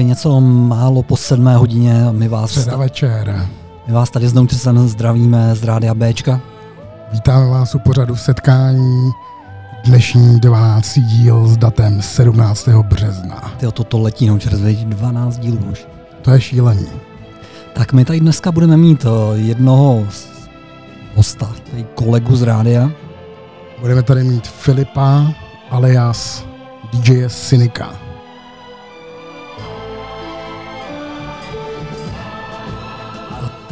Je něco málo po sedmé hodině. My vás, Středa večer. my vás tady znovu sem zdravíme z Rádia Bčka. Vítáme vás u pořadu setkání. Dnešní 12. díl s datem 17. března. Ty toto letí, no čerz, 12 dílů už. To je šílený. Tak my tady dneska budeme mít eh, jednoho hosta, tady kolegu z rádia. Budeme tady mít Filipa alias DJ Synika.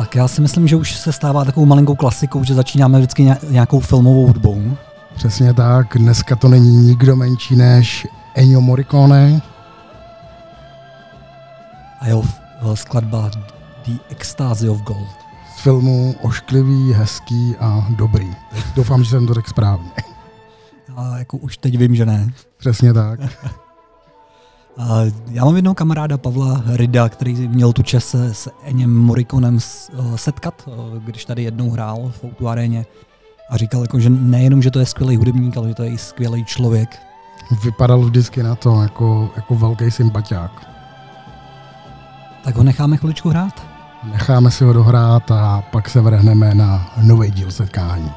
Tak já si myslím, že už se stává takovou malinkou klasikou, že začínáme vždycky ně- nějakou filmovou hudbou. Přesně tak, dneska to není nikdo menší než Ennio Morricone. A jeho eh, skladba The Ecstasy of Gold. Z filmu ošklivý, hezký a dobrý. Doufám, že jsem to řekl správně. A jako už teď vím, že ne. Přesně tak. Já mám jednoho kamaráda Pavla Rida, který měl tu čest se s Eněm Morikonem eh, setkat, eh, když tady jednou hrál v Outu aréně. A říkal, jako, že nejenom, že to je skvělý hudebník, ale že to je i skvělý člověk. Vypadal vždycky na to jako, jako velký sympatiák. Tak ho necháme chviličku hrát. Necháme si ho dohrát a pak se vrhneme na nový díl setkání.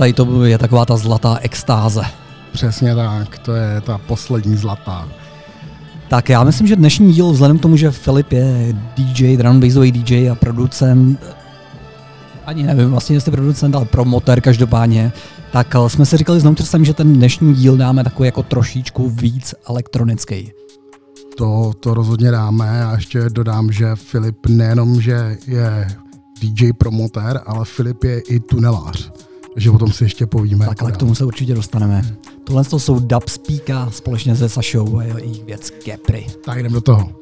Tady to je taková ta zlatá extáze. Přesně tak, to je ta poslední zlatá. Tak já myslím, že dnešní díl, vzhledem k tomu, že Filip je DJ, drum bassový DJ a producent, ani nevím vlastně, jestli producent, ale promotér každopádně, tak eh, jsme si říkali s Noutersem, že ten dnešní díl dáme takový jako trošičku víc elektronický. To, to rozhodně dáme a ještě dodám, že Filip nejenom, že je DJ promotér, ale Filip je i tunelář. Takže o tom si ještě povíme. Tak ale k tomu se určitě dostaneme. Tohle to jsou Dub Speaka společně se Sašou a jejich věc Capri. Tak jdem do toho.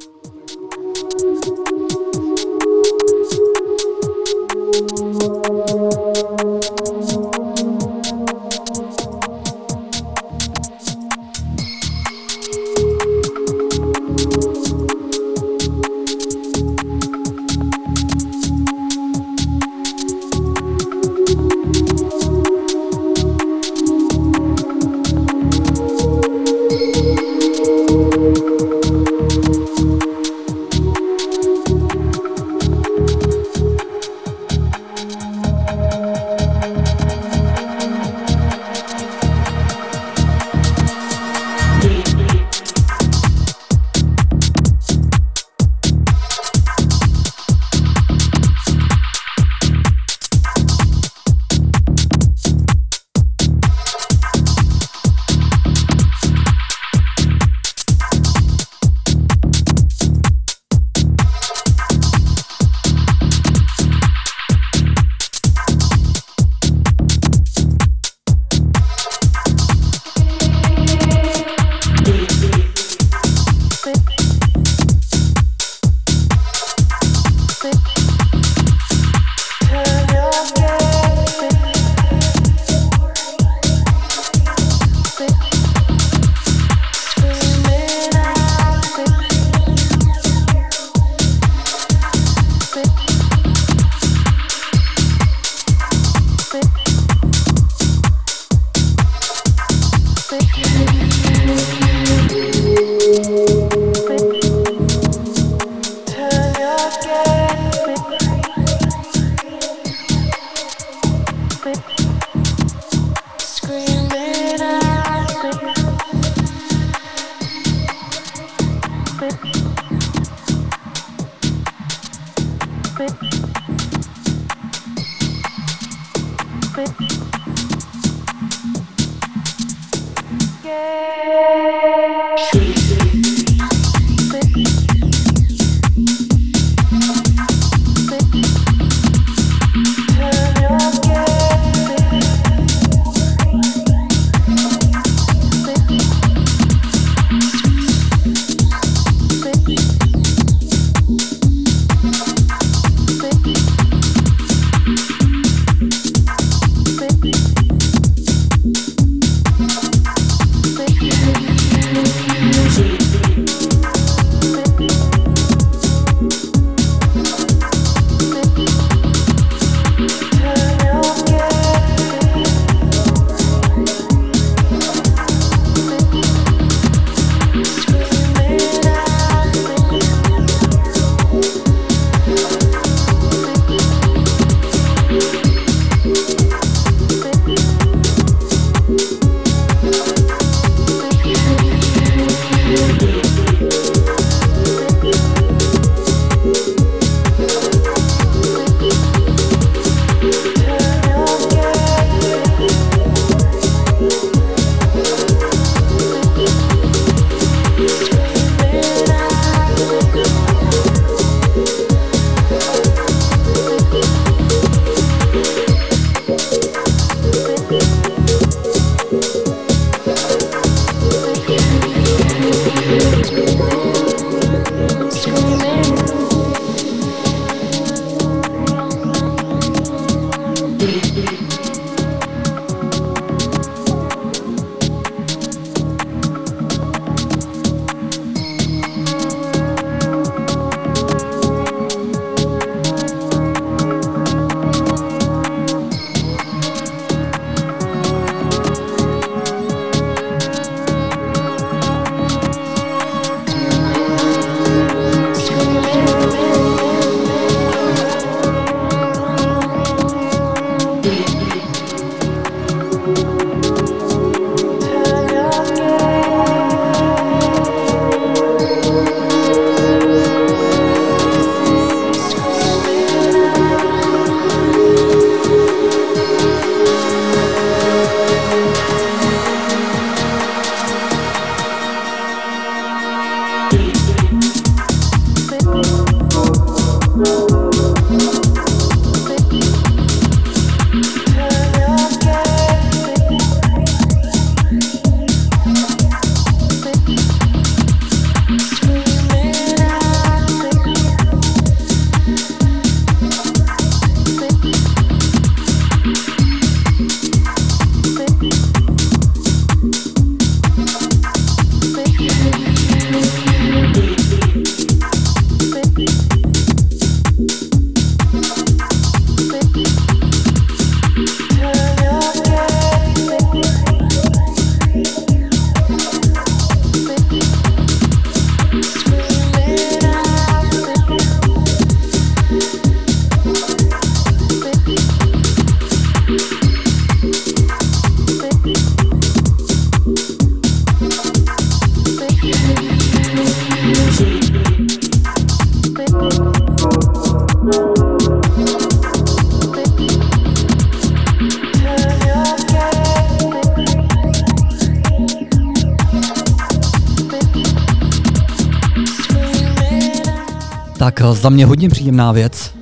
Za mě hodně příjemná věc.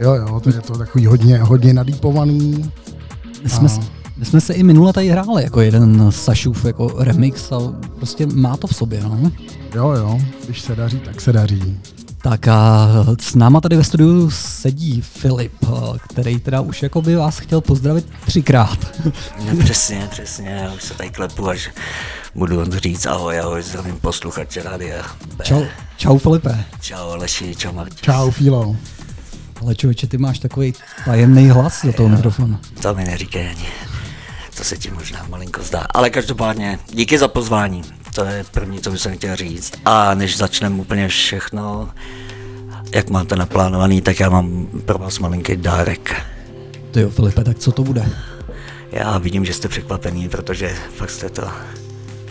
Jo, jo, to je to takový hodně, hodně nadýpovaný. My jsme, s- my jsme se i minule tady hráli jako jeden Sašův jako remix a prostě má to v sobě, no. Jo, jo, když se daří, tak se daří. Tak a s náma tady ve studiu sedí Filip, který teda už jako by vás chtěl pozdravit třikrát. No, přesně, přesně, já už se tady klepu, až budu říct ahoj, ahoj, zdravím posluchače rádia. Čau, čau Filipe. Čau Aleši, čau Martin. Čau, Fílo. Ale člověče, ty máš takový tajemný hlas do toho mikrofonu. To mi neříkej ani. To se ti možná malinko zdá. Ale každopádně, díky za pozvání. To je první, co bych jsem chtěl říct. A než začneme úplně všechno, jak máte naplánovaný, tak já mám pro vás malinký dárek. Ty jo, Filipe, tak co to bude? Já vidím, že jste překvapený, protože fakt jste to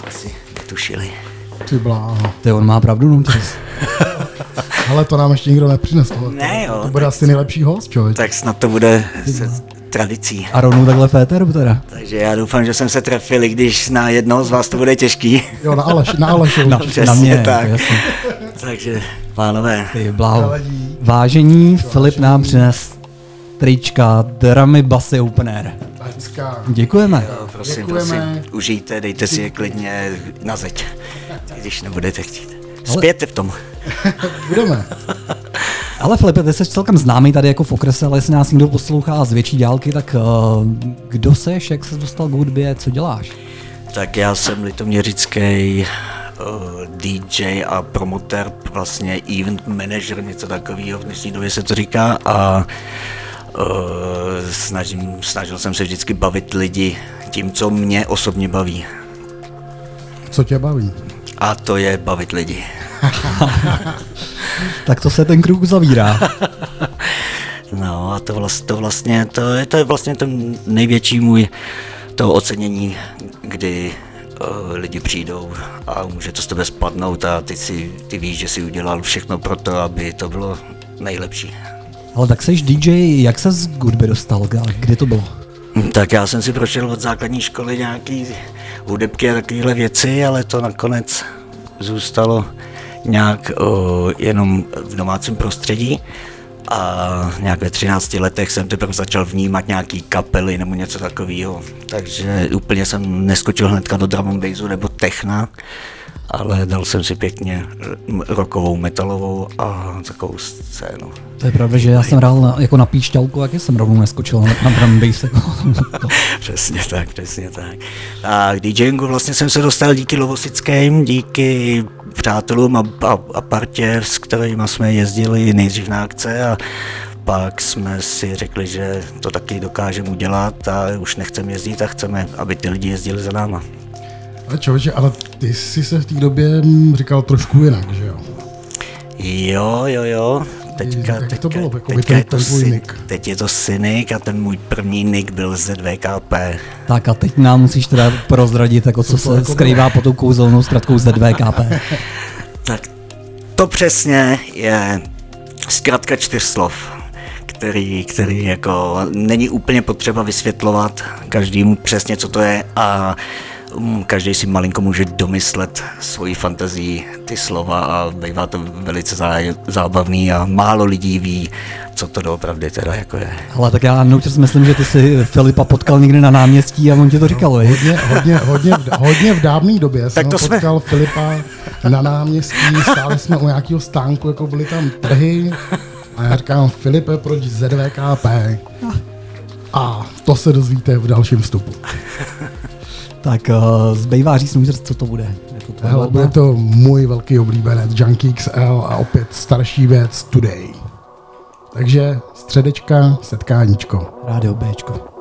asi netušili. Ty bláho. Ty on má pravdu, no. Ale to nám ještě nikdo nepřinesl. To- Ne, jo, To bude asi nejlepší host, člověk. Tak snad to bude se tradicí. A rovnou takhle féteru teda. Takže já doufám, že jsem se trefil, i když na jednoho z vás to bude těžký. Jo, na Aleš, na Aleše Na, určitě. na Přesně mě, tak. jasně. Takže, pánové, Ty bláho. Vážení, Filip nám přines trička Dramy Basy Open Air. Hezká. Děkujeme. no, prosím, Děkujeme. prosím, užijte, dejte si je klidně na zeď, když nebudete chtít. Spějte v tom. Budeme. Ale Filipe, ty jsi celkem známý tady jako v okrese, ale jestli nás někdo poslouchá z větší dálky, tak uh, kdo seš, jak se dostal k hudbě, co děláš? Tak já jsem litoměřický uh, DJ a promotér, vlastně event manager, něco takového, v dnešní době se to říká a uh, snažím, snažil jsem se vždycky bavit lidi tím, co mě osobně baví. Co tě baví? A to je bavit lidi. Tak to se ten kruh zavírá. No a to, vlast, to vlastně, to je, to je vlastně ten největší můj to ocenění, kdy uh, lidi přijdou a může to z tebe spadnout a ty, si, ty víš, že si udělal všechno pro to, aby to bylo nejlepší. Ale tak seš DJ, jak se z hudby dostal, a kdy to bylo? Tak já jsem si prošel od základní školy nějaký hudebky a takovéhle věci, ale to nakonec zůstalo nějak o, jenom v domácím prostředí. A nějak ve 13 letech jsem teprve začal vnímat nějaký kapely nebo něco takového. Takže úplně jsem neskočil hnedka do drum and bassu nebo techna, ale dal jsem si pěkně m- rockovou, metalovou a takovou scénu. To je pravda, že já jsem hrál na, jako na píšťalku, jak jsem rovnou neskočil na, na drum bass. Jako. Přesně tak, přesně tak. A k DJingu vlastně jsem se dostal díky Lovosickým, díky přátelům a, a, a partě, s kterými jsme jezdili nejdřív na akce a pak jsme si řekli, že to taky dokážeme udělat a už nechceme jezdit a chceme, aby ty lidi jezdili za náma. Ale člověče, ale ty jsi se v té době hm, říkal trošku jinak, že jo? Jo, jo, jo. Teďka, Jak to teďka, bylo, jako teďka ten- je to ten tvůj nick? Teď je to Cynic a ten můj první nick byl ZVKP. tak a teď nám musíš teda prozradit, jako co, to se jako skrývá pod tou kouzelnou zkratkou ZVKP. Tak to přesně je zkrátka čtyř slov, který, který jako není úplně potřeba vysvětlovat každému přesně, co to je a mm, každý si malinko může domyslet svoji fantazii ty slova a bývá to velice zá- zábavný a málo lidí ví, co to doopravdy teda jako je. Ale tak já si myslím, že ty si Filipa potkal někde na náměstí a on ti to říkal, viď? Hodně, hodně, hodně, v, hodně v dávné době jsem to jsme. potkal Filipa na náměstí, stáli jsme u nějakého stánku, jako byly tam trhy a já říkám, Filipe, proč ZVKP? A to se dozvíte v dalším vstupu. Tak uh, zbývá říct noučer, co to bude. Je to Hele, bude to můj velký oblíbenec Junkie XL a opět starší věc Today. Takže středečka, setkáníčko. Rádio Bčko.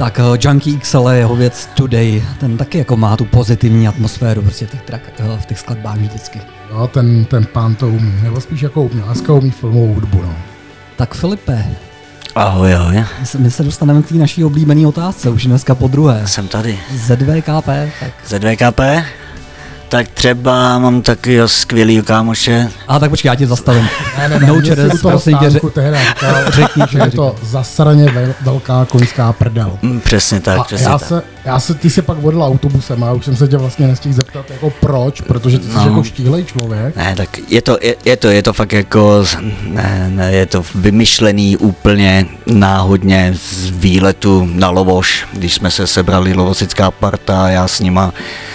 Tak uh, Junkie XL je jeho věc Today, ten taky jako má tu pozitivní atmosféru prostě v těch, track, uh, v těch skladbách vždycky. Jo, ten, ten pán to umí, nebo spíš jako umí, dneska umí filmovou hudbu, no. Tak Filipe, Ahoj, ahoj. my se, my se dostaneme k té naší oblíbené otázce, už dneska po druhé. Jsem tady. ZVKP, tak... ZVKP? Tak třeba mám taky skvělý kámoše. A tak počkej, já tě zastavím. Ne, ne, ne, no toho prosím tě, řekni, že je to zasraně vel, velká koňská prdel. Mm, Přesně tak, A přesně já tak. se, já se, ty se pak vodil autobusem a už jsem se tě vlastně nestihl zeptat jako proč, protože ty jsi No. jako štíhlej člověk. Ne, tak je to, je, je to, je to fakt jako, ne, ne, je to vymyšlený úplně náhodně z výletu na Lovoš, když jsme se sebrali lovosická parta a já s nima,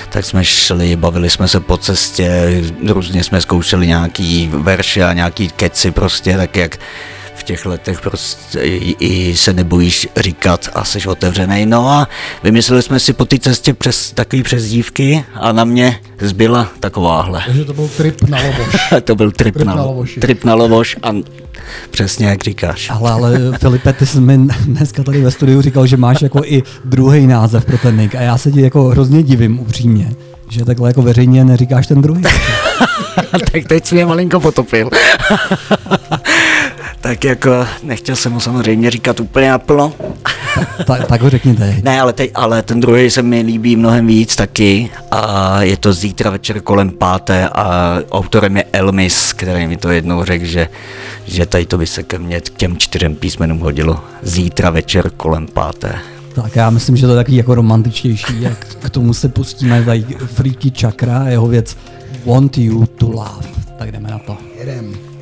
tak jsme šli, bavili jsme se po cestě, různě jsme zkoušeli nějaký verše a nějaký keci prostě, tak jak v těch letech prostě i, i se nebojíš říkat a jsi otevřený. No a vymysleli jsme si po té cestě přes takový přezdívky a na mě zbyla takováhle. Takže to byl trip na Loboš. to byl trip, Trip na, na Lovoši. trip na Lovoš a přesně jak říkáš. Ale, ale Filipe, ty jsi mi dneska tady ve studiu říkal, že máš jako i druhý název pro ten nick a já se ti jako hrozně divím upřímně, že takhle jako veřejně neříkáš ten druhý. tak teď jsi mě malinko potopil. tak jako nechtěl jsem mu samozřejmě říkat úplně naplno. tak, tak ho řekni teď. Ne, ale, teď, ale ten druhý se mi líbí mnohem víc taky a je to zítra večer kolem páté a autorem je Elmis, který mi to jednou řekl, že, že tady to by se ke mně k těm čtyřem písmenům hodilo. Zítra večer kolem páté. Tak já myslím, že to je takový jako romantičtější, jak k tomu se pustíme tady Freaky Chakra a jeho věc Want You to Love. Tak jdeme na to. Jedem.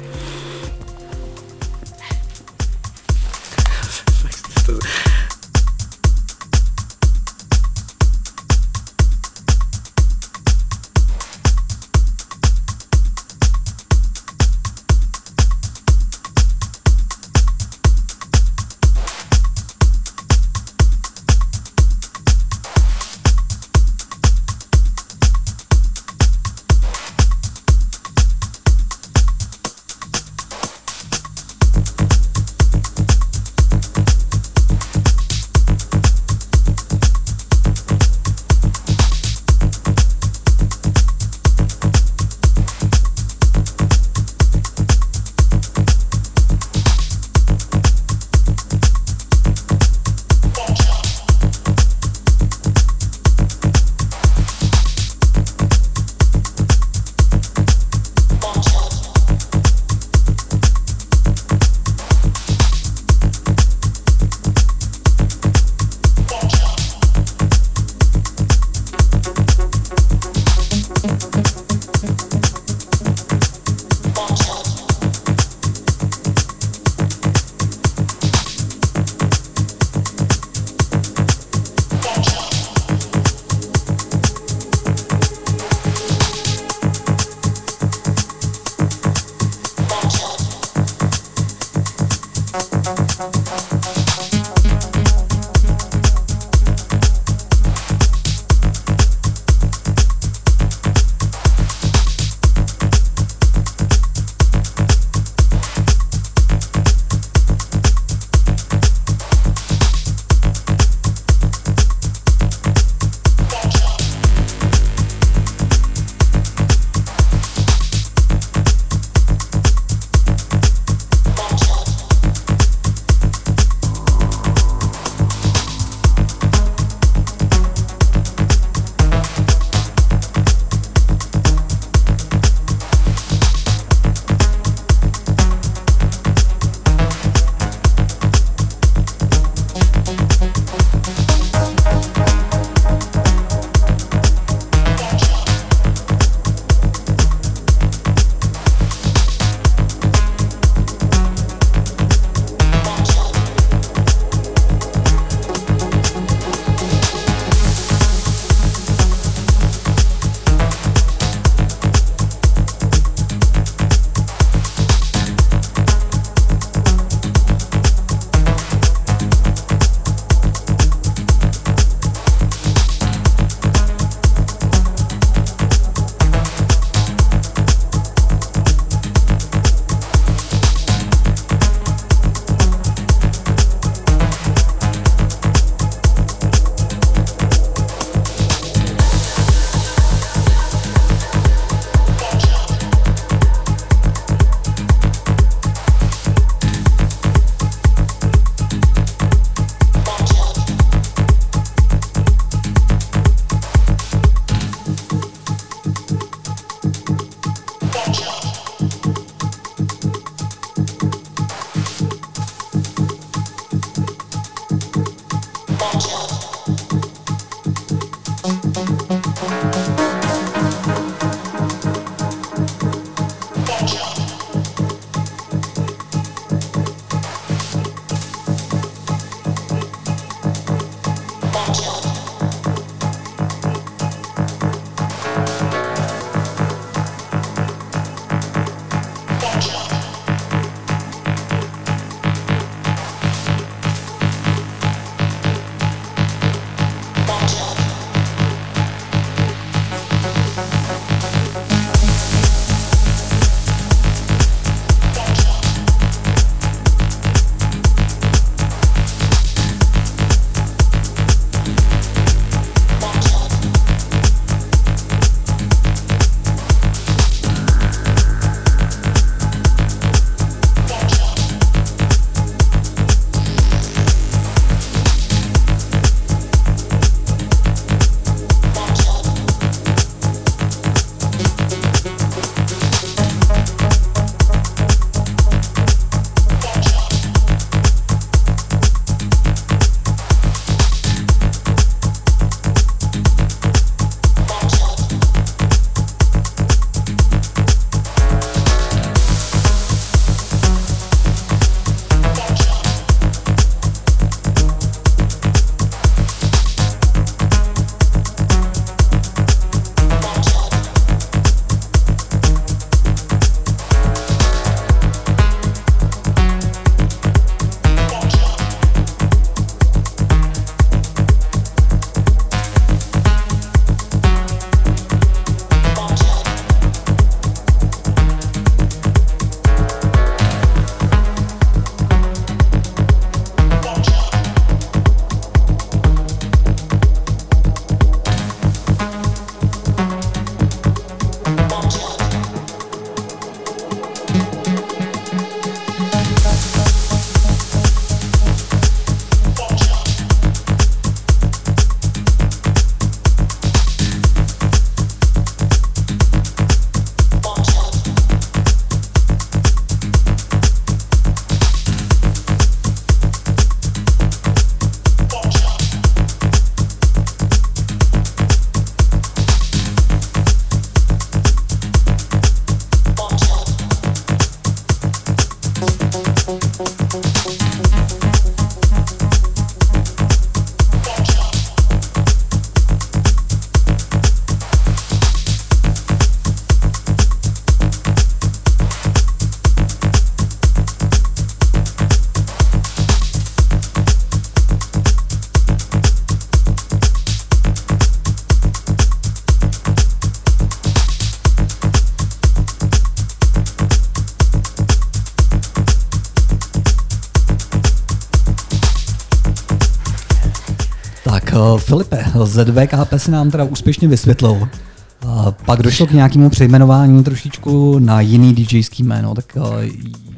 ZVKP si nám teda úspěšně vysvětlil. Uh, pak došlo k nějakému přejmenování trošičku na jiný DJský jméno, tak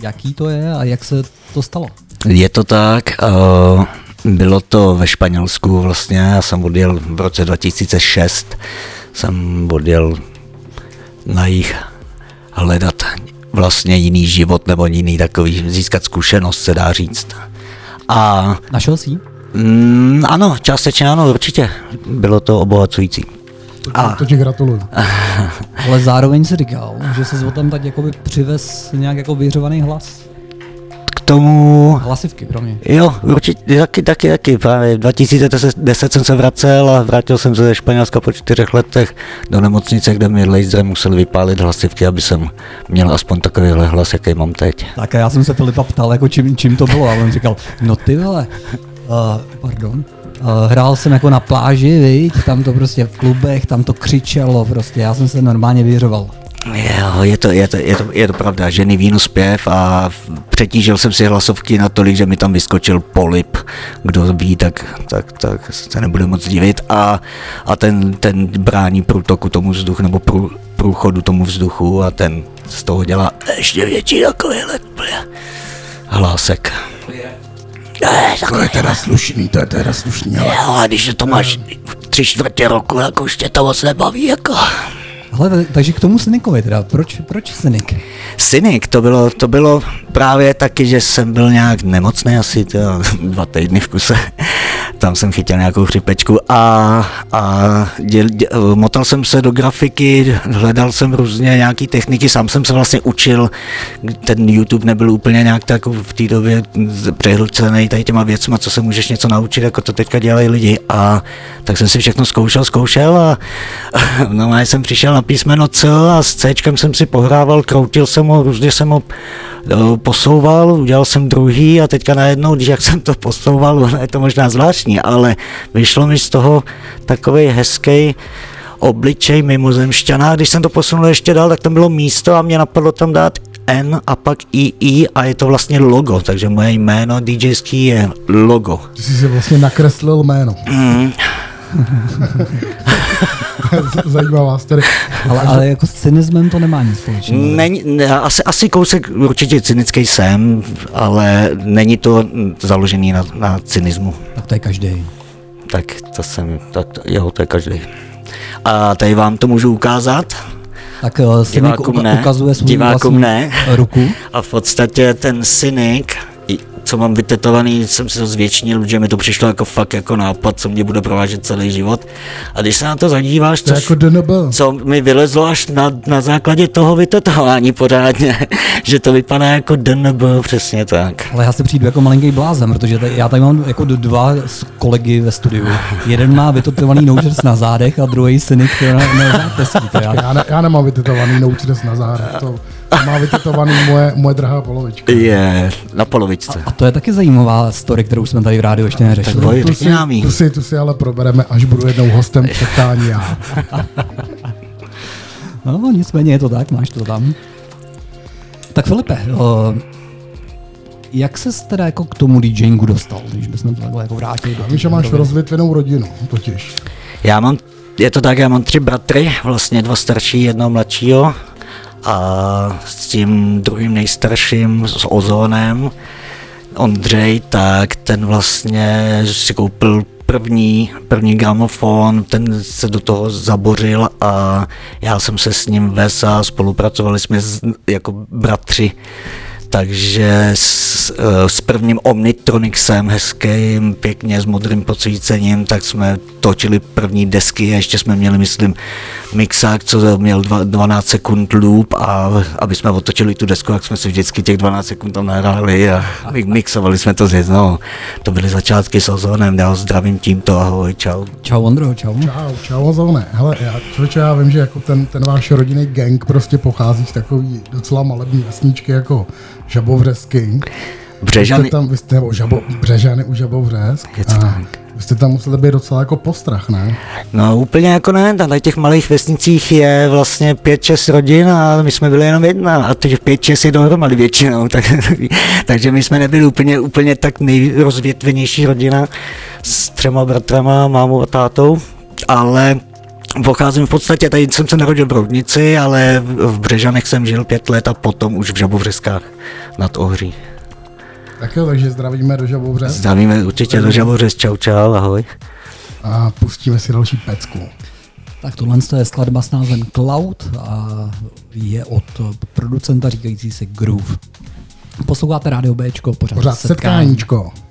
jaký to je a jak se to stalo? Je to tak, bylo to ve Španělsku vlastně, já jsem odjel v roce 2006, jsem odjel na jich hledat vlastně jiný život nebo jiný takový, získat zkušenost se dá říct. A Našel jsi Mm, ano, částečně ano, určitě. Bylo to obohacující. To, a. to ti gratuluju. Ale zároveň si říkal, že se tam tak jakoby přivez nějak jako vyřovaný hlas. K tomu... Hlasivky pro mě. Jo, určitě, taky, taky, taky. Právě 2010 jsem se vracel a vrátil jsem se ze Španělska po čtyřech letech do nemocnice, kde mi laser musel vypálit hlasivky, aby jsem měl aspoň takovýhle hlas, jaký mám teď. Tak a já jsem se Filipa ptal, jako čím, čím to bylo a on říkal, no ty vole, uh, pardon, uh, hrál jsem jako na pláži, viď? tam to prostě v klubech, tam to křičelo prostě, já jsem se normálně vyřoval. Jo, je to, je to, je to, je to pravda, ženy vínu zpěv a přetížil jsem si hlasovky natolik, že mi tam vyskočil polip, kdo ví, tak, tak, tak se nebude moc divit a, a ten, ten brání průtoku tomu vzduchu nebo prů, průchodu tomu vzduchu a ten z toho dělá ještě větší takovýhle hlásek. Ne, to je teda slušný, to je teda slušný, ale... Jo, a když to máš tři čtvrtě roku, jako už tě to moc nebaví, jako... Ale takže k tomu Synikovi teda, proč, proč Synik? Synik, to bylo, to bylo právě taky, že jsem byl nějak nemocný asi to, dva týdny v kuse tam jsem chytil nějakou chřipečku a, a děl, děl, motal jsem se do grafiky, hledal jsem různě nějaký techniky, sám jsem se vlastně učil, ten YouTube nebyl úplně nějak tak v té době přehlcený tady těma věcma, co se můžeš něco naučit, jako to teďka dělají lidi a tak jsem si všechno zkoušel, zkoušel a no a jsem přišel na písmeno C a s C jsem si pohrával, kroutil jsem ho, různě jsem ho no, posouval, udělal jsem druhý a teďka najednou, když jak jsem to posouval, je to možná zvláštní, ale vyšlo mi z toho takový hezký obličej mimozemšťana. Když jsem to posunul ještě dál, tak tam bylo místo a mě napadlo tam dát N a pak II a je to vlastně logo, takže moje jméno DJský je logo. Ty jsi si vlastně nakreslil jméno. Mm. Zajímavá story. Ale, ale jako s cynismem to nemá nic společného. Není, ne, asi, asi kousek určitě cynický jsem, ale není to založený na, na cynismu. Tak to je každý. Tak to jsem, tak jo, to je každý. A tady vám to můžu ukázat. Tak uh, Cynik ukazuje svou divákům ne. ruku. A v podstatě ten Cynik co mám vytetovaný, jsem si to zvětšnil, že mi to přišlo jako fakt jako nápad, co mě bude provážet celý život. A když se na to zadíváš, to jako DNB. co mi vylezlo až na, na základě toho vytetování pořádně, že to vypadá jako DNB, přesně tak. Ale já si přijdu jako malinký blázen, protože tady, já tady mám jako dva kolegy ve studiu. Jeden má vytetovaný noučers na zádech a druhý synik na, na zápesí. Já, já, ne, já nemám vytetovaný noučers na zádech. To, má vytetovaný moje, moje drahá polovička. Je, na polovičce. A, a to je taky zajímavá story, kterou jsme tady v rádiu ještě neřešili. Tak tu, si, tu, si, tu si ale probereme, až budu jednou hostem přektání já. no, nicméně je to tak, máš to tam. Tak Filipe, o, jak se teda jako k tomu DJingu dostal, když bychom to takhle jako vrátili? Já vím, že máš rozvětvenou rodinu, totiž. Já mám, je to tak, já mám tři bratry, vlastně dva starší, jednoho mladšího a s tím druhým nejstarším, s Ozónem, Ondřej, tak ten vlastně si koupil první, první gramofon, ten se do toho zabořil a já jsem se s ním ves a spolupracovali jsme jako bratři takže s, eh, s prvním Omnitronixem hezkým, pěkně s modrým podsvícením, tak jsme točili první desky a ještě jsme měli, myslím, mixák, co měl 12 sekund loop a aby jsme otočili tu desku, tak jsme si vždycky těch 12 sekund tam nahráli a mixovali jsme to z no, To byly začátky s Ozonem, já ho zdravím tímto, ahoj, čau. Čau Ondro, čau. Čau, čau Ozone. Hele, já, člověče, já vím, že jako ten, ten váš rodinný gang prostě pochází z takový docela malební vesničky jako Žabovřesky. Břežany. Vy jste tam, vy jste, nebo žabo, Břežany u Žabovřesk. Je to a tak. Vy jste tam museli být docela jako postrach, ne? No úplně jako ne, na těch malých vesnicích je vlastně 5-6 rodin a my jsme byli jenom jedna a těch 5-6 je dohromady většinou, tak, takže my jsme nebyli úplně, úplně tak nejrozvětvenější rodina s třema bratrama, mámou a tátou, ale Pocházím v podstatě, tady jsem se narodil v Brodnici, ale v Břežanech jsem žil pět let a potom už v Žabovřeskách nad Ohří. Tak jo, takže zdravíme do Žabovřesc Zdravíme určitě do Žabovřes, čau čau, ahoj. a pustíme si další pecku. Tak tohle je skladba s názvem Cloud a je od producenta říkající se Groove. Posloucháte Radio Bčko, pořád, Pořád setkáníčko. Tak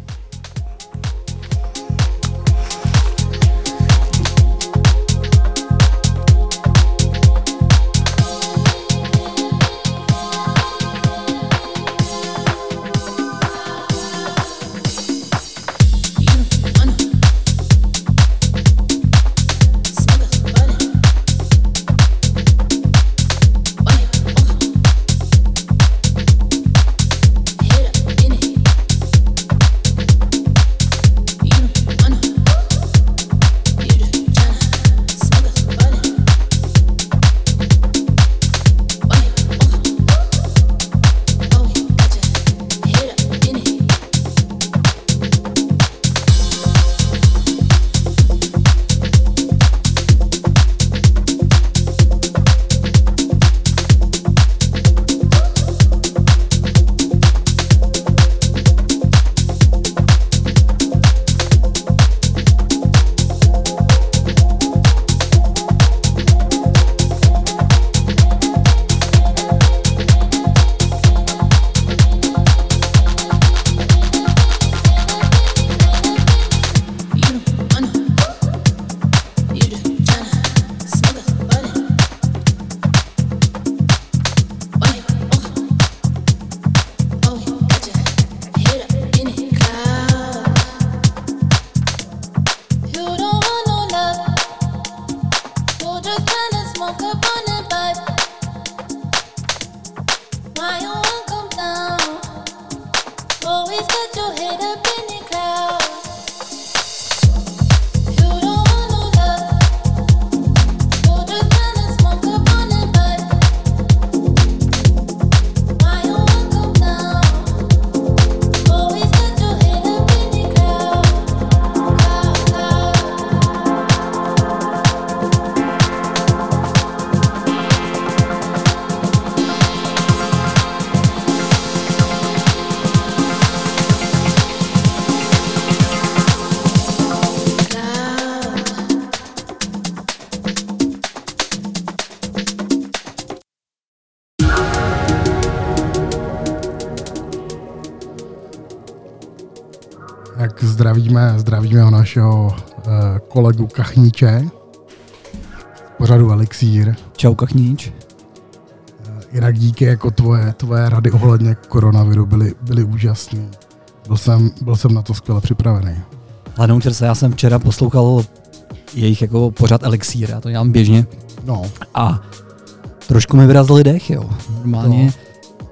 kolegu Kachníče, pořadu Elixír. Čau Kachníč. Jinak díky jako tvoje, tvoje rady ohledně koronaviru byly, byly úžasný. Byl jsem, byl jsem na to skvěle připravený. Ale se, já jsem včera poslouchal jejich jako pořad Elixír, já to dělám běžně. No, A trošku mi vyrazili dech, jo. Normálně No.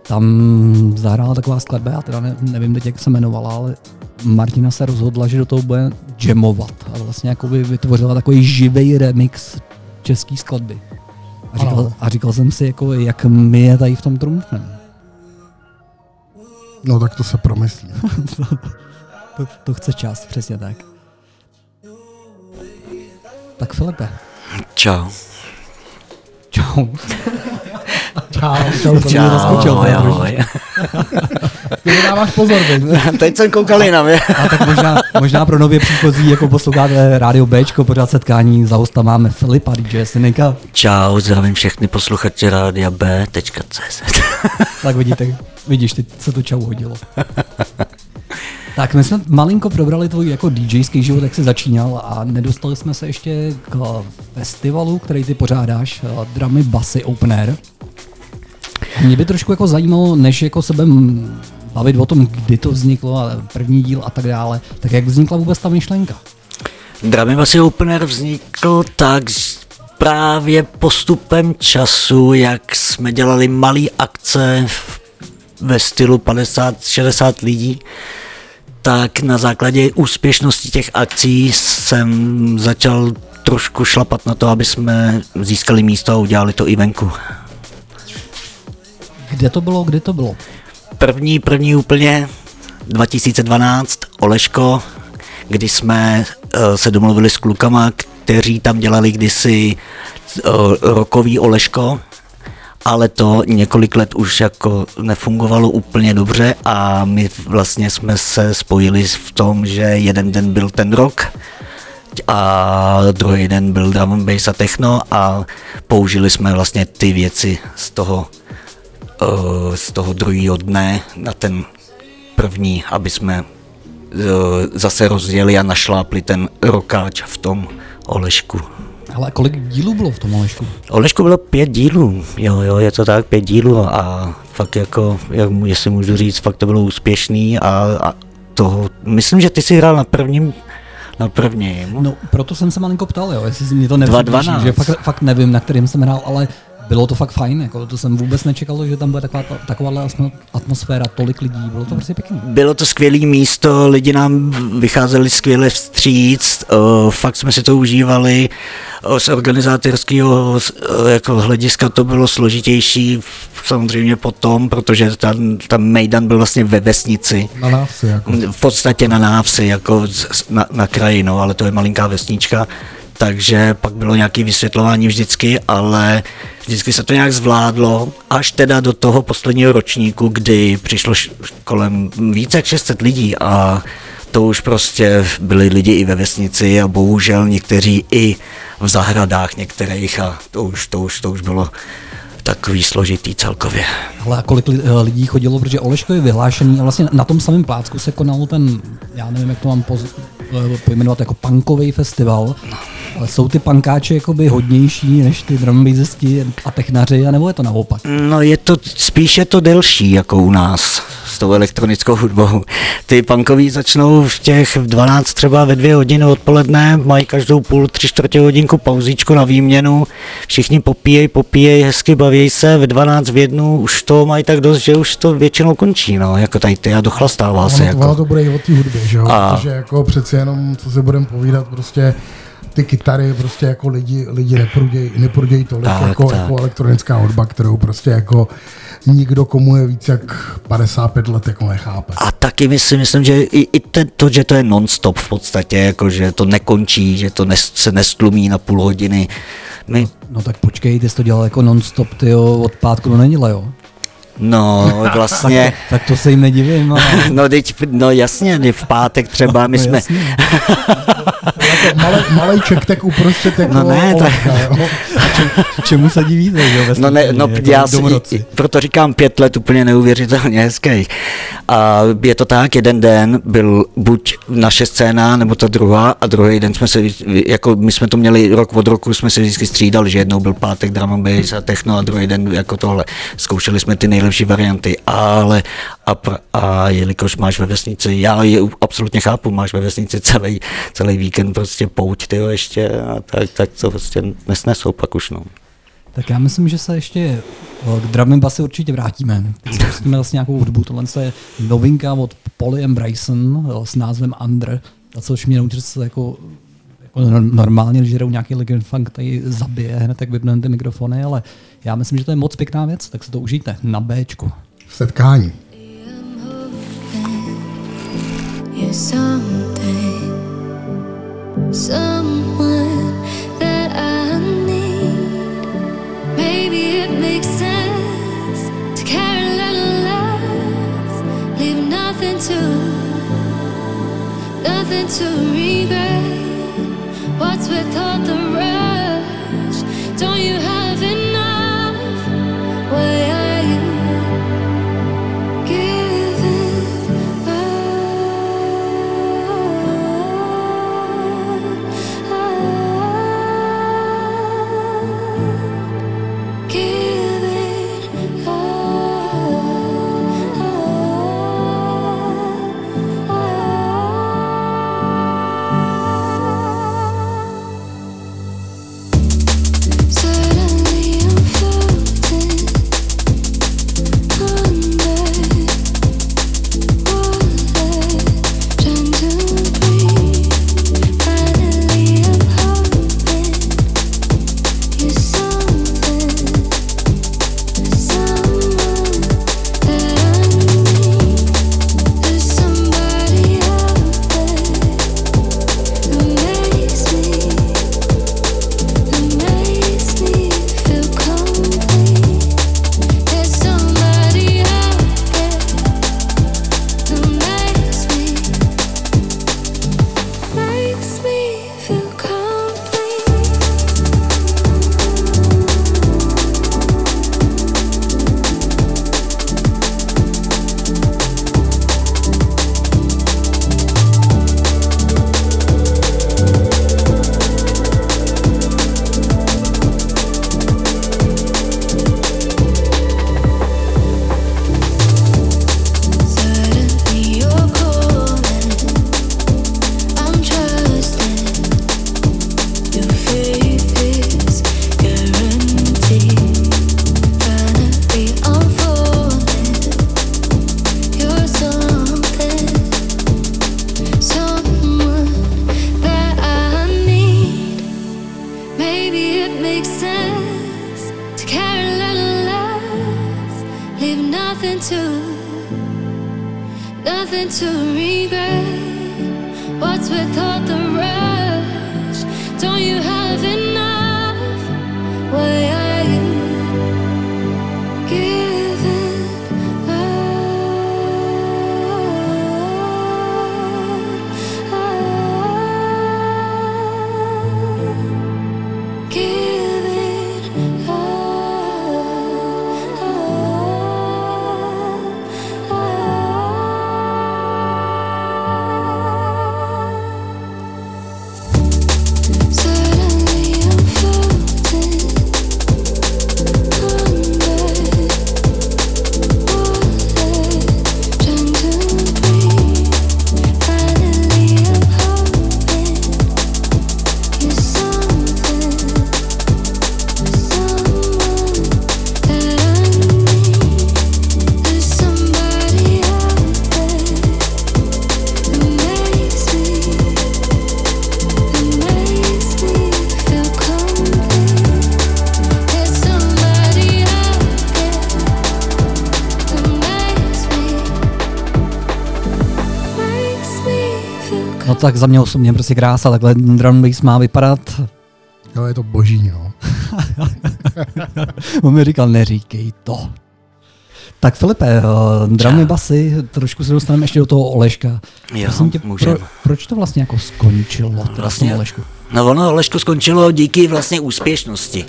tam zahrála taková skladba, já teda ne, nevím teď, jak se jmenovala, ale Martina se rozhodla, že do toho bude jamovat. Vlastně jako by vytvořila takový živý remix český skladby. A říkal, Ano. a říkal jsem si, jako, jak my je tady v tom trumfneme. no tak to se promyslí. To, to chce čas, přesně tak. Tak Filipe, Čau. čau. Čau, Čau, mě zaskočil. ahoj, teda ahoj. Ty mi dáváš pozor. Teď jsem koukal jinam, je. A tak možná, možná pro nově příchozí, jako posloucháte Radio Bčko, pořád setkání, za hosta máme Filipa, DJ Synika. Čau, zdravím všechny posluchače rádia B.cz. Tak vidíte, vidíš, teď se to čau hodilo. Tak my jsme malinko probrali tvůj jako DJský život, jak jsi začínal a nedostali jsme se ještě k festivalu, který ty pořádáš, eh, Dramy Basy Open Air. Mě by trošku jako zajímalo, než jako se budem bavit o tom, kdy to vzniklo, a první díl a tak dále, tak jak vznikla vůbec ta myšlenka? Dramy Basy Opener vznikl tak právě postupem času, jak jsme dělali malé akce ve stylu 50-60 lidí, tak na základě úspěšnosti těch akcí jsem začal trošku šlapat na to, aby jsme získali místo a udělali to i venku. Kde to bylo, kdy to bylo? První, první úplně. 2012, Oleško, kdy jsme uh, se domluvili s klukama, kteří tam dělali kdysi uh, rokový Oleško, ale to několik let už jako nefungovalo úplně dobře a my vlastně jsme se spojili v tom, že jeden den byl ten rok a druhý den byl drum bass a techno a použili jsme vlastně ty věci z toho, z toho druhého dne na ten první, aby jsme uh, zase rozjeli a našlápli ten rokáč v tom Olešku. Ale kolik dílů bylo v tom Olešku? Olešku bylo pět dílů, jo, jo, je to tak, pět dílů a fakt jako, jak, jestli můžu říct, fakt to bylo úspěšný a, a toho, myslím, že ty jsi hrál na prvním na prvním. No, proto jsem se malinko ptal, jo, jestli mi to nevzpíší, že fakt, fakt nevím, na kterým jsem hrál, ale bylo to fakt fajn, jako to jsem vůbec nečekal, že tam bude taková, taková atmosféra, tolik lidí, bylo to prostě pěkné. Bylo to skvělé místo, lidi nám vycházeli skvěle vstříc, uh, fakt jsme si to užívali, uh, z organizátorského uh, jako hlediska to bylo složitější samozřejmě potom, protože tam, tam Mejdan byl vlastně ve vesnici. Na návsi, jako. V podstatě na návsi, jako na, na kraji, no, ale to je malinká vesnička takže pak bylo nějaké vysvětlování vždycky, ale vždycky se to nějak zvládlo, až teda do toho posledního ročníku, kdy přišlo kolem více jak 600 lidí a to už prostě byli lidi i ve vesnici a bohužel někteří i v zahradách některých a to už, to už, to už bylo takový složitý celkově. Ale a kolik lidí chodilo, protože Oleško je vyhlášený a vlastně na tom samém plácku se konal ten, já nevím, jak to mám poz, eh, pojmenovat, jako punkový festival. Ale jsou ty pankáče jakoby hodnější než ty drumbejzisti a technaři, anebo je to naopak? No je to, spíše to delší jako u nás s tou elektronickou hudbou. Ty punkoví začnou v těch v 12 třeba ve dvě hodiny odpoledne, mají každou půl, tři čtvrtě hodinku pauzíčku na výměnu, všichni popíjejí, popíjejí, hezky baví se, ve 12 v jednu už to mají tak dost, že už to většinou končí, no, jako tady ty a dochlastává se. Ono, jako. to bude i o té hudbě, že jo, a... protože jako přeci jenom, co se budeme povídat, prostě ty kytary prostě jako lidi, lidi neprudějí, neprudějí tolik tak, jako, tak. jako elektronická hudba, kterou prostě jako nikdo, komu je víc jak 55 let, jako nechápe. A taky myslím, myslím že i, i ten, to, že to je non-stop v podstatě, jako že to nekončí, že to nes, se nestlumí na půl hodiny. My... No, no tak počkej, ty jsi to dělal jako non-stop, ty jo, od pátku do neděle, jo? No, vlastně. tak, to, tak to se jim nedivím. Ale... no, teď, no jasně, v pátek třeba my no, jsme... malý, malý čektek uprostřed jako No ne, tak... Čemu se divíte, jo? No, ne, no já si, proto říkám pět let úplně neuvěřitelně hezký. A je to tak, jeden den byl buď naše scéna, nebo ta druhá, a druhý den jsme se, jako my jsme to měli rok od roku, jsme se vždycky střídali, že jednou byl pátek drum and bass a techno a druhý den jako tohle. Zkoušeli jsme ty nejlepší varianty, ale a, a jelikož máš ve vesnici, já je absolutně chápu, máš ve vesnici celý, celý víkend prostě pouť, tyjo, ještě, a tak, tak to prostě nesnesou pak už, no. Tak já myslím, že se ještě k drum basy určitě vrátíme. Pustíme vlastně nějakou hudbu. Tohle je novinka od Polly and Bryson s názvem Under, a což mě naučí se jako normálně, když jdou nějaký legend funk, tady zabije hned, tak vypneme ty mikrofony, ale já myslím, že to je moc pěkná věc, tak se to užijte na Bčku. V setkání. nothing to regret. What's with all the rush? Don't you have enough? Where tak za mě osobně prostě krása, takhle drum bass má vypadat. Jo, je to boží, no. On mi říkal, neříkej to. Tak Filipe, uh, drumy basy, trošku se dostaneme ještě do toho Oleška. Jo, Prosím tě, můžem. pro, proč to vlastně jako skončilo Vlastně- Olešku? No ono, Leško skončilo díky vlastně úspěšnosti.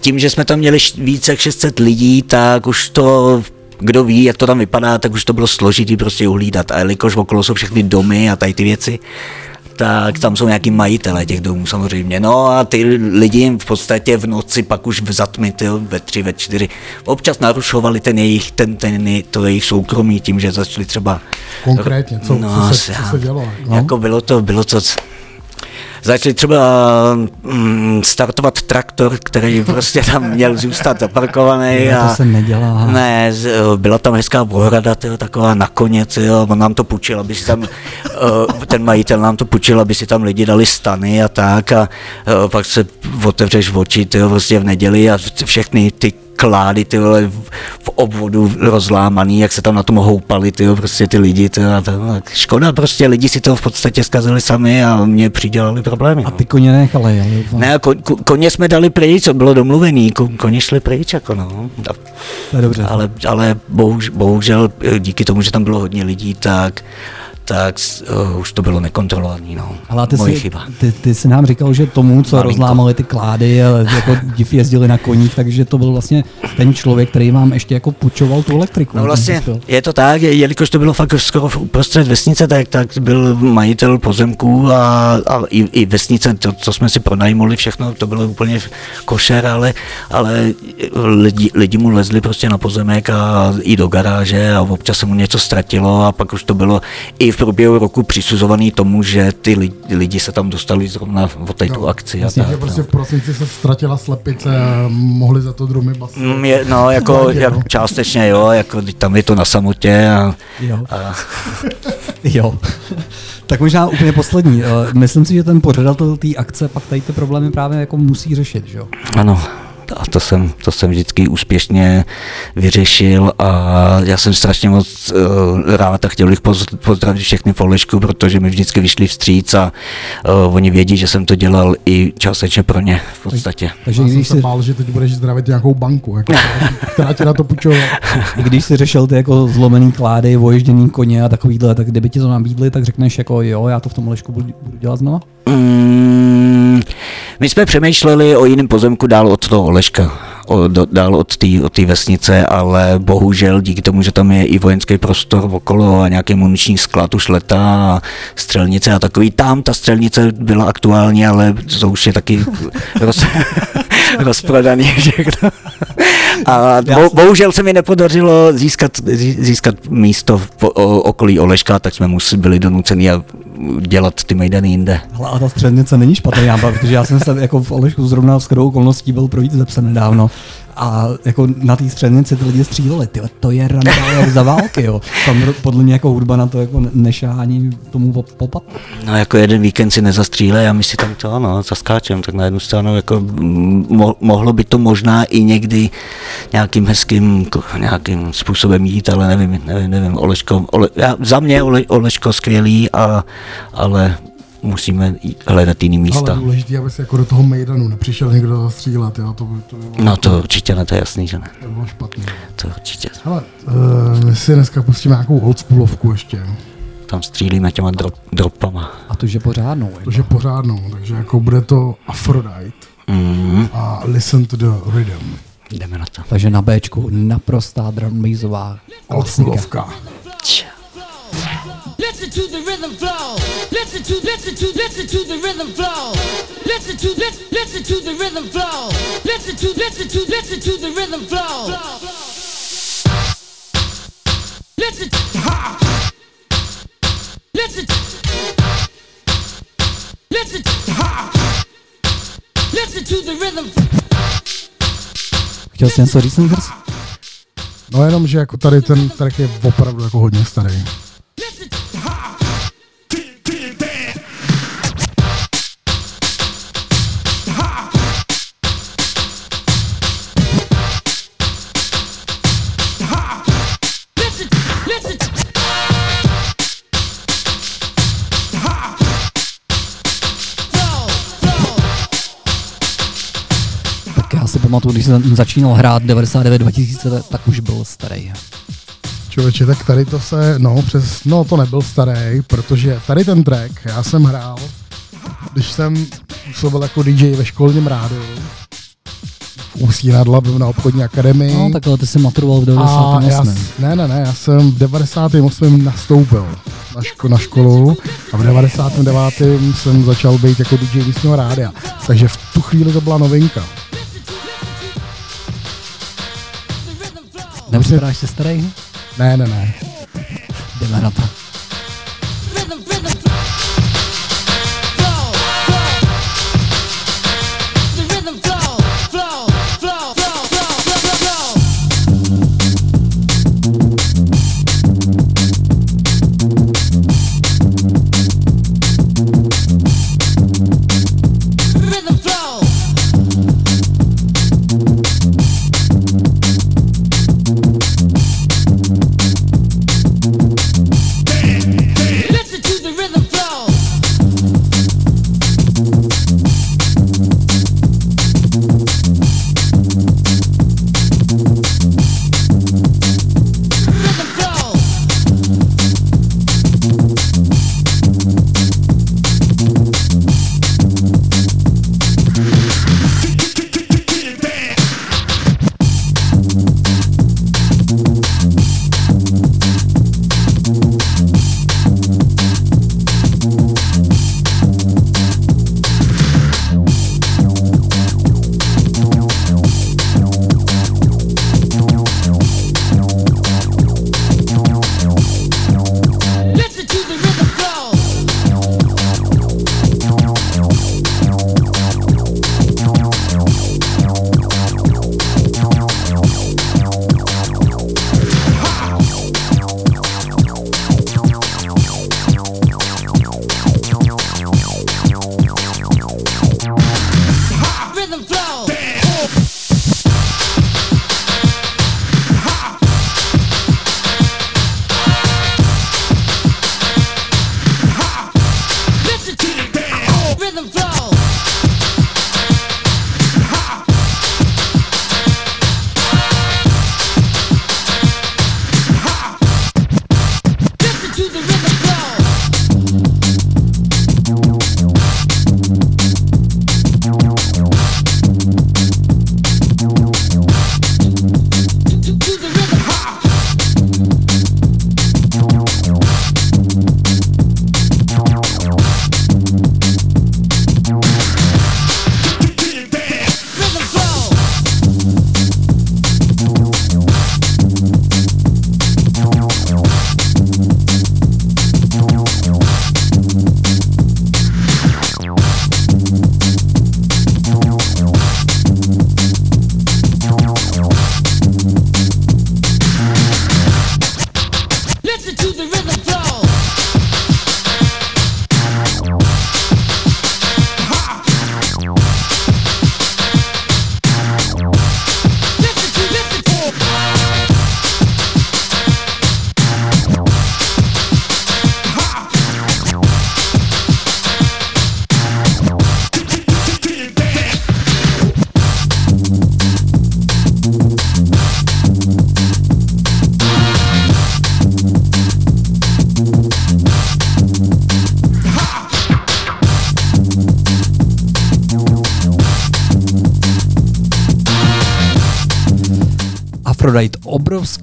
Tím, že jsme tam měli více jak 600 lidí, tak už to, kdo ví, jak to tam vypadá, tak už to bylo složitý prostě uhlídat. A jelikož okolo jsou všechny domy a tady ty věci, tak tam jsou nějaký majitele těch domů samozřejmě. No a ty lidi jim v podstatě v noci pak už v zatmy, tyjo, ve tři, ve čtyři, občas narušovali ten jejich, ten, ten, to jejich soukromí tím, že začali třeba Konkrétně, co, No, co, se, co se dělo? Jako? No. Jako bylo to, bylo to, začali třeba mm, startovat traktor, který prostě tam měl zůstat zaparkovaný. Ne, a to se nedělá. Ne, z- byla tam hezká ohrada, tyjo, taková nakonec, jo, on nám to půjčil, aby si tam, eh, ten majitel nám to půjčil, aby si tam lidi dali stany a tak a eh, pak se otevřeš oči, tyjo, prostě v neděli a všechny ty klády ty vole, v, obvodu rozlámaný, jak se tam na tom houpali ty prostě ty lidi. Ty, a tak škoda, prostě lidi si to v podstatě zkazili sami a mě přidělali problémy. A no. ty koně nechali, ale Ne, ko, ko, koně jsme dali pryč, co bylo domluvený, ko, koně šli pryč, jako no. A to je dobře. ale, ale bohuž, bohužel eh, díky tomu, že tam bylo hodně lidí, tak, tak uh, už to bylo nekontrolovaný. No. Ale ty Moje jsi, chyba. ty, ty jsi nám říkal, že tomu, co Malinko. rozlámali ty klády, a jako div jezdili na koních, takže to byl vlastně ten člověk, který vám ještě jako půjčoval tu elektriku. No vlastně je to tak, je- jelikož to bylo fakt skoro v uprostřed vesnice, tak, tak byl majitel pozemků a, a i, i vesnice, to, co jsme si pronajmuli všechno, to bylo úplně košer, ale, ale lidi, lidi mu lezli prostě na pozemek a i do garáže a občas se mu něco ztratilo a pak už to bylo i v průběhu roku přisuzovaný tomu, že ty lidi, lidi se tam dostali zrovna o té tu akci. A jasně, tak, že no. prostě v prosinci se ztratila slepice a mohli za to drumy basy. Mm, Je, no, jako, Vážně, jak, no. částečně jo, jako teď tam je to na samotě a, Jo. a Jo. tak možná úplně poslední. Eh, Myslím si, že ten pořadatel té akce pak tady ty problémy právě jako musí řešit, že jo? Ano, a to jsem, to jsem vždycky úspěšně vyřešil a já jsem strašně moc uh, rád a chtěl bych poz- pozdravit všechny v Olešku, protože mi vždycky vyšli vstříc a uh, oni vědí, že jsem to dělal i částečně pro ně v podstatě. Takže Já jsem když se si, bál, že teď budeš zdravit nějakou banku, jako, která, ti na to půjčovala. když si řešil ty jako zlomený klády, voježděný koně a takovýhle, tak kdyby ti to nabídli, tak řekneš jako jo, já to v tom lešku budu, budu dělat znova? Mm, my jsme přemýšleli o jiném pozemku dál od toho Oleška, o, do, dál od té od vesnice, ale bohužel díky tomu, že tam je i vojenský prostor okolo a nějaký muniční sklad už letá a střelnice a takový, tam ta střelnice byla aktuální, ale to už je taky roz, rozprodaný všechno. A bo, bohužel se mi nepodařilo získat, zí- získat místo v o, okolí Oleška, tak jsme museli byli donuceni a dělat ty mejdany jinde. Hele, a ta střednice není špatný nápad, protože já jsem se jako v Olešku zrovna s chodou okolností byl pro víc zepse nedávno a jako na té střednici ty lidi stříleli, ty to je randa jak za války, jo. Tam podle mě jako hudba na to jako ne- nešání tomu pop- popat. No jako jeden víkend si nezastříle a my si tam to no, zaskáčem, tak na jednu stranu jako mo, mohlo by to možná i někdy nějakým hezkým nějakým způsobem jít, ale nevím, nevím, nevím, Oleško, Ole, já, za mě Ole, Oleško skvělý, a, ale musíme hledat jiný Ale místa. důležitý, aby se jako do toho Mejdanu nepřišel někdo zastřílet, jo, to by, to by, bylo, No to určitě ne, to je jasný, že ne, to by bylo špatný. to určitě. Hele, uh, my si dneska pustíme nějakou oldschoolovku ještě, Tam střílíme těma drop, dropama. A to, že pořádnou. Jako. protože pořádnou, takže jako bude to Aphrodite Mm, a Listen to the Rhythm. jdeme na to. Takže na Bčku naprostá drumbassová klasika. Oldschoolovka. Čau. Listen to the rhythm flow. Listen to listen to listen to the rhythm flow. Listen to listen listen to the rhythm flow. Listen to listen to listen to the rhythm flow. Listen. Listen. Listen. Listen to the rhythm. Chtěl jsi něco říct? No jenom, že jako tady ten track je opravdu jako hodně starý. Pamatuju, když jsem začínal hrát 99-2000, tak už byl starý. Člověče, tak tady to se, no přes, no to nebyl starý, protože tady ten track já jsem hrál, když jsem působil jako DJ ve školním rádiu, v Ústí nad Labem na obchodní akademii. No, takhle ty jsi maturoval v a já, 98. s- ne, ne, ne, já jsem v 98. nastoupil na, ško, na školu a v 99. jsem začal být jako DJ místního rádia. Takže v tu chvíli to byla novinka. Nepřipadáš si starý? Ne, ne, ne. Jdeme na to.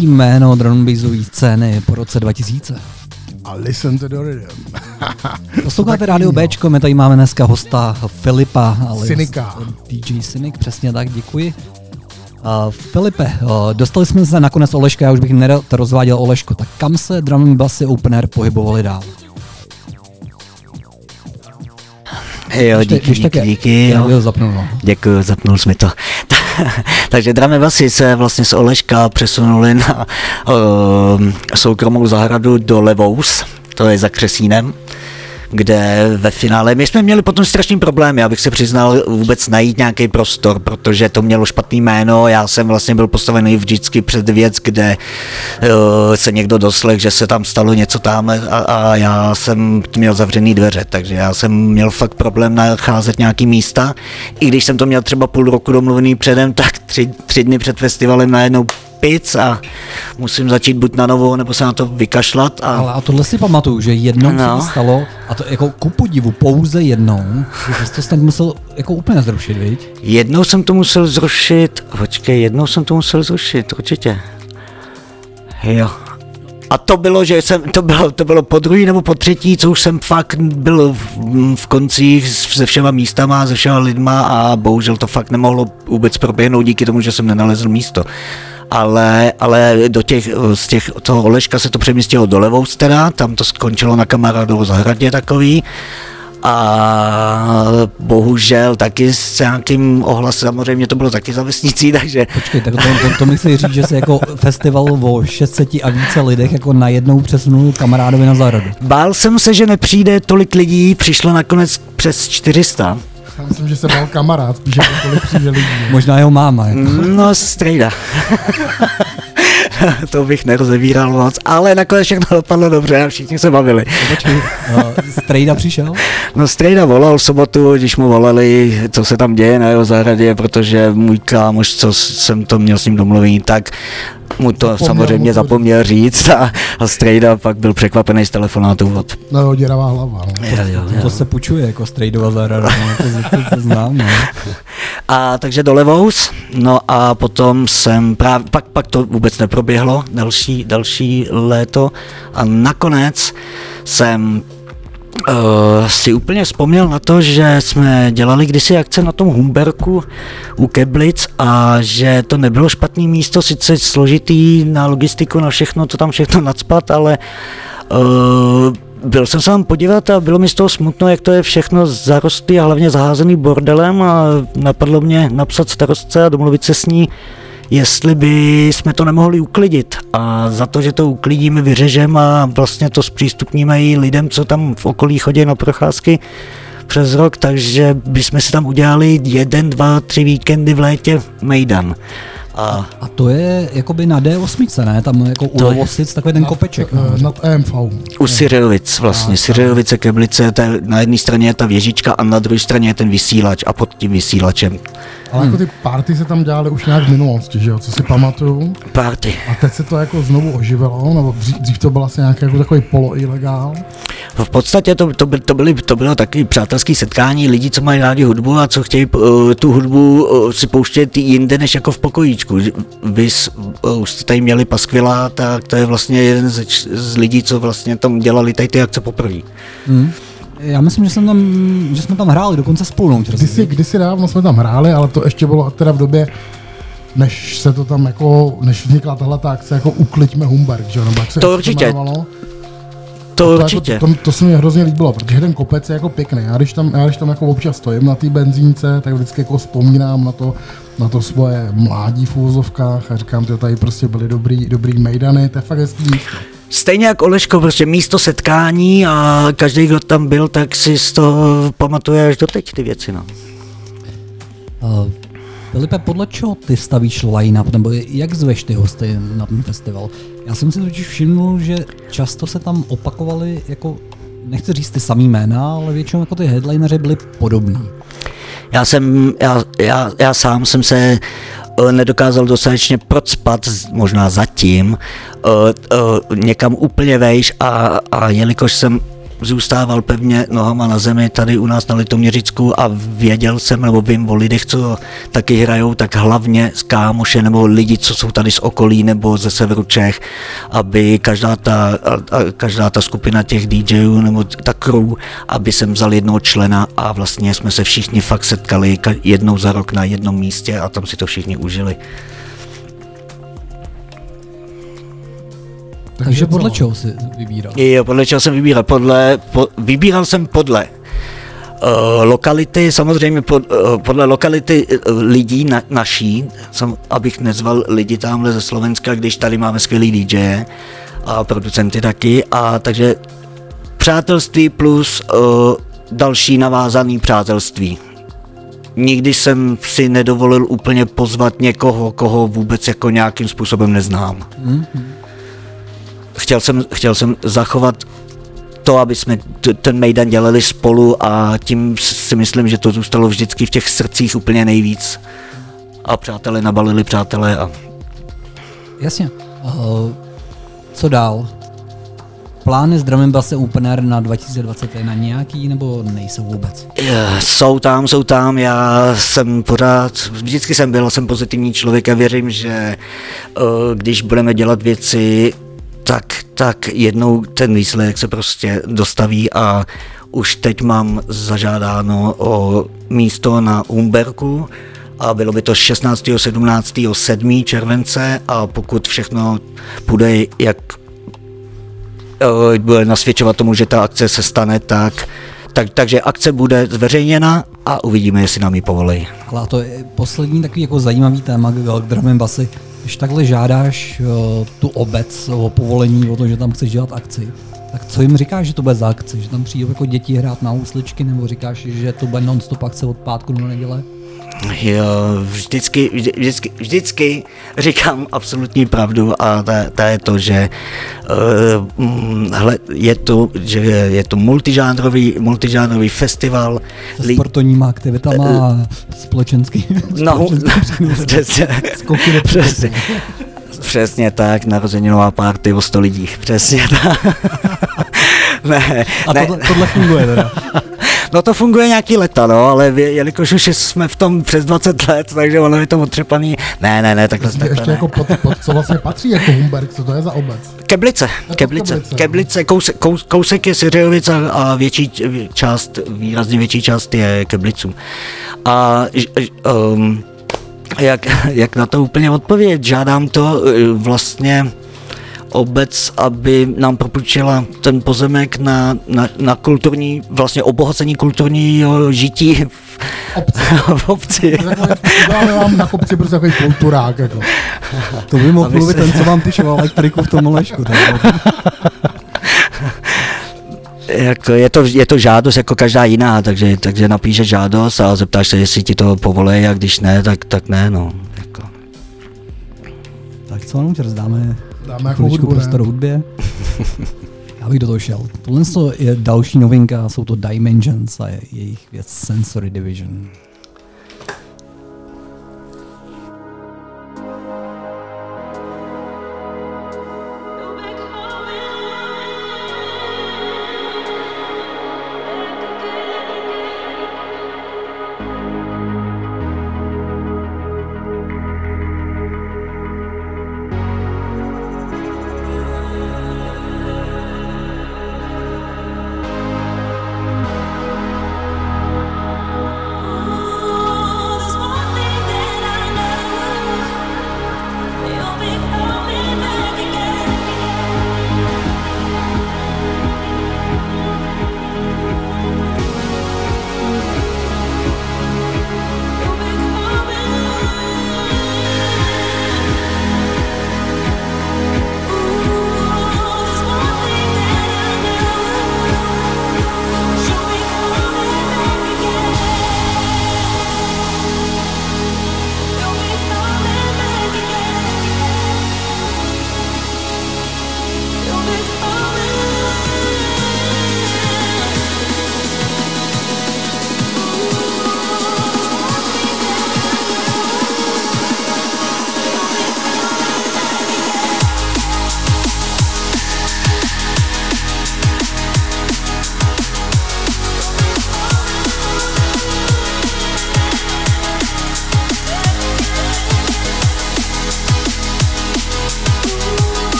Obrovský jméno drum bassové scény po roce 2000. A listen to the rhythm. Posloucháte no. Bčko, my tady máme dneska hosta Filipa. Cynika. DJ Cynik, přesně tak, děkuji. Uh, Filipe, uh, dostali jsme se nakonec Oleška, já už bych nerad rozváděl Olešku, tak kam se drum and bassy open air pohybovali dál? Jo, díky, díky, díky. Já jo. zapnul, no. Děkuji, zapnul jsi mi to. Takže dramy basy se vlastně z Oleška přesunuli na uh, soukromou zahradu do Levous, to je za Křesínem, kde ve finále, my jsme měli potom strašný problém, já bych se přiznal vůbec najít nějaký prostor, protože to mělo špatný jméno, já jsem vlastně byl postavený vždycky před věc, kde uh, se někdo doslech, že se tam stalo něco tam a, a já jsem měl zavřený dveře, takže já jsem měl fakt problém nacházet nějaký místa, i když jsem to měl třeba půl roku domluvený předem, tak tři, tři dny před festivalem najednou pic a musím začít buď na novo, nebo se na to vykašlat a Ale a tohle si pamatuju, že jednou no. se to stalo, a to jako ku podivu pouze jednou, že jsi to snad musel jako úplně zrušit, viď? Jednou jsem to musel zrušit, počkej, jednou jsem to musel zrušit, určitě. Jo. A to bylo, že jsem, to bylo, to bylo po druhý nebo po třetí, co už jsem fakt byl v, v koncích se všema místama, se všema lidma a bohužel to fakt nemohlo vůbec proběhnout díky tomu, že jsem nenalezl místo. Ale, ale do těch, z těch, toho Oleška se to přemístilo do Levou teda, tam to skončilo na kamarádovo zahradě takový a bohužel taky s nějakým ohlasem, samozřejmě to bylo taky za vesnicí, takže Počkej, tak to, to, to mi chci říct, že se jako festival o 600 a více lidech jako najednou přesunul kamarádovi na zahradu. bál jsem se, že nepřijde tolik lidí, přišlo nakonec přes 400. Já myslím, že se bál kamarád, spíš jako kolik přijde lidí. Možná jeho máma. Jako. No, strejda. to bych nerozevíral moc, ale nakonec všechno dopadlo dobře a všichni se bavili. Počkej, uh, Strejda přišel? No Strejda volal v sobotu, když mu volali, co se tam děje na jeho zahradě, protože můj kámoš, co jsem to měl s ním domluvený, tak mu to Zapomněl samozřejmě mu to zapomněl říct a, a Strejda pak byl překvapený z telefonátu od No jo, děravá hlava. No. Jo, jo, jo. To se pučuje jako Strejdova zahrada, no, to, to, to znám. No. A takže do Levous, no a potom jsem právě, pak, pak to vůbec neproběhlo, další, další léto a nakonec jsem uh, si úplně vzpomněl na to, že jsme dělali kdysi akce na tom Humberku u Keblic a že to nebylo špatný místo, sice složitý na logistiku, na všechno, to tam všechno nadspat, ale uh, byl jsem se tam podívat a bylo mi z toho smutno, jak to je všechno zarostlý a hlavně zaházený bordelem a napadlo mě napsat starostce a domluvit se s ní, jestli by jsme to nemohli uklidit. A za to, že to uklidíme, vyřežeme a vlastně to zpřístupníme i lidem, co tam v okolí chodí na procházky přes rok, takže bychom si tam udělali jeden, dva, tři víkendy v létě Mejdan. A A to je jakoby na D8, ne? Tam jako u Lovosic takový ten kopeček. No. Eh, Nad EMV. u Syrilvic vlastně, Syrilvice, Keblice, to je, na jedné straně je ta věžička a na druhé straně je ten vysílač a pod tím vysílačem Ale jako ty party se tam dělaly už nějak v minulosti, že jo, co si pamatuju. party. A teď se to jako znovu oživilo, nebo dřív, dřív to byl asi nějaký jako takový poloilegál. V podstatě to, to, by, to, byly, to bylo taky přátelské setkání lidí, co mají rádi hudbu a co chtějí uh, tu hudbu uh, si pouštět i jinde než jako v pokojíčku. Vy s- uh, už jste tady měli Paskvila, tak to je vlastně jeden z, z lidí, co vlastně tam dělali tady ty akce poprvé. Hmm. Já myslím, že, jsem tam, že jsme tam hráli dokonce spolu. no, Kdysi, kdysi dávno jsme tam hráli, ale to ještě bylo teda v době, než se to tam jako, než vznikla tahle ta akce, jako ukliďme Humberg, že jo, nebo jak se To se určitě. jmenovalo. To To, určitě. jako, to, to, se mi hrozně líbilo, protože ten kopec je jako pěkný. Já když tam, já když tam jako občas stojím na té benzínce, tak vždycky jako vzpomínám na to, na to svoje mládí v úvozovkách a říkám, že tady prostě byly dobrý, dobrý mejdany, to je fakt hezký místo. Stejně jak Oleško, prostě místo setkání a každý, kdo tam byl, tak si z toho pamatuje až doteď ty věci. No. Uh, Filipe, podle čeho ty stavíš line-up, nebo jak zveš ty hosty na ten festival? Já jsem si totiž všiml, že často se tam opakovaly jako, nechci říct ty samý jména, ale většinou jako ty headlineři byli podobní. Já jsem, já, já, já sám jsem se eh, nedokázal dostatečně procpat, možná zatím, eh, eh, někam úplně vejš a, a jelikož jsem zůstával pevně nohama na zemi tady u nás na Litoměřicku a věděl jsem, nebo vím o lidech, co taky hrajou, tak hlavně z kámoše nebo lidi, co jsou tady z okolí nebo ze severu Čech, aby každá ta, a, a každá ta skupina těch DJů nebo ta crew, aby jsem vzal jednoho člena a vlastně jsme se všichni fakt setkali ka- jednou za rok na jednom místě a tam si to všichni užili. Takže co? podle čeho si vybíral? Jo, podle čeho jsem vybíral? Podle, po, vybíral jsem podle uh, lokality, samozřejmě pod, uh, podle lokality uh, lidí na, naší, sam, abych nezval lidi tamhle ze Slovenska, když tady máme skvělý DJ a producenty taky, a takže přátelství plus uh, další navázaný přátelství. Nikdy jsem si nedovolil úplně pozvat někoho, koho vůbec jako nějakým způsobem neznám chtěl jsem, chtěl jsem zachovat to, aby jsme t- ten Mejdan dělali spolu a tím si myslím, že to zůstalo vždycky v těch srdcích úplně nejvíc. A přátelé nabalili přátelé a Jasně. Uh, co dál? Plány s Drum and Bass Open Air na 2021 nějaký nebo nejsou vůbec? Jsou tam, jsou tam, já jsem pořád, vždycky jsem byl, jsem pozitivní člověk a věřím, že uh, když budeme dělat věci, tak, tak jednou ten výsledek se prostě dostaví a už teď mám zažádáno o místo na Umberku a bylo by to 16. 17. 7. července a pokud všechno půjde jak eh, bude nasvědčovat tomu, že ta akce se stane, tak, tak takže akce bude zveřejněna a uvidíme, jestli nám ji povolí. Ale to je poslední takový jako zajímavý téma and Bassy. Když takhle žádáš uh, tu obec o povolení, o to, že tam chceš dělat akci, tak co jim říkáš, že to bude za akci? Že tam přijdou jako děti hrát na housličky, nebo říkáš, že to bude non-stop akce od pátku do neděle? Jo, vždycky, vždy, vždycky, vždycky říkám absolutní pravdu a ta, ta je to, že uh, hle, je to, že je to multižánrový, multižánrový festival. Se sportovníma aktivitama a společenský. No, společenský přesně, Skoky přesně, přesně tak, narozeninová party o 100 lidí, přesně tak. ne, A ne. tohle, tohle funguje teda. No to funguje nějaký leta, no, ale vě- jelikož už jsme v tom přes 20 let, takže ono je to otřepaný. Ne, ne, ne, takhle, takhle ještě ne. jako pod, pod, co vlastně patří jako Humberg, co to je za obec? Keblice, Jako Keblice, Keblice, no. Keblice, kousek, kous, kousek je Syřiovic a, a větší část, výrazně větší část je Kebliců. A ž- ž- um, jak, jak na to úplně odpovědět, žádám to eh, vlastně obec, aby nám propůjčila ten pozemek na, na, na kulturní, vlastně obohacení kulturního žití v, Obce. v obci. Dáme vám na kopci prostě takový kulturák. Jako. To by mohl mluvit se- ten, co vám tyčoval elektriku v tom lešku. Jako je, to, je to žádost jako každá jiná, takže, takže napíše žádost a zeptáš se, jestli ti to povolí a když ne, tak, tak ne, no. Jako. Tak co nám rozdáme Dáme jako hudbu, prostor hudbě. Já bych do toho šel. Tohle je další novinka, jsou to Dimensions a je jejich věc Sensory Division.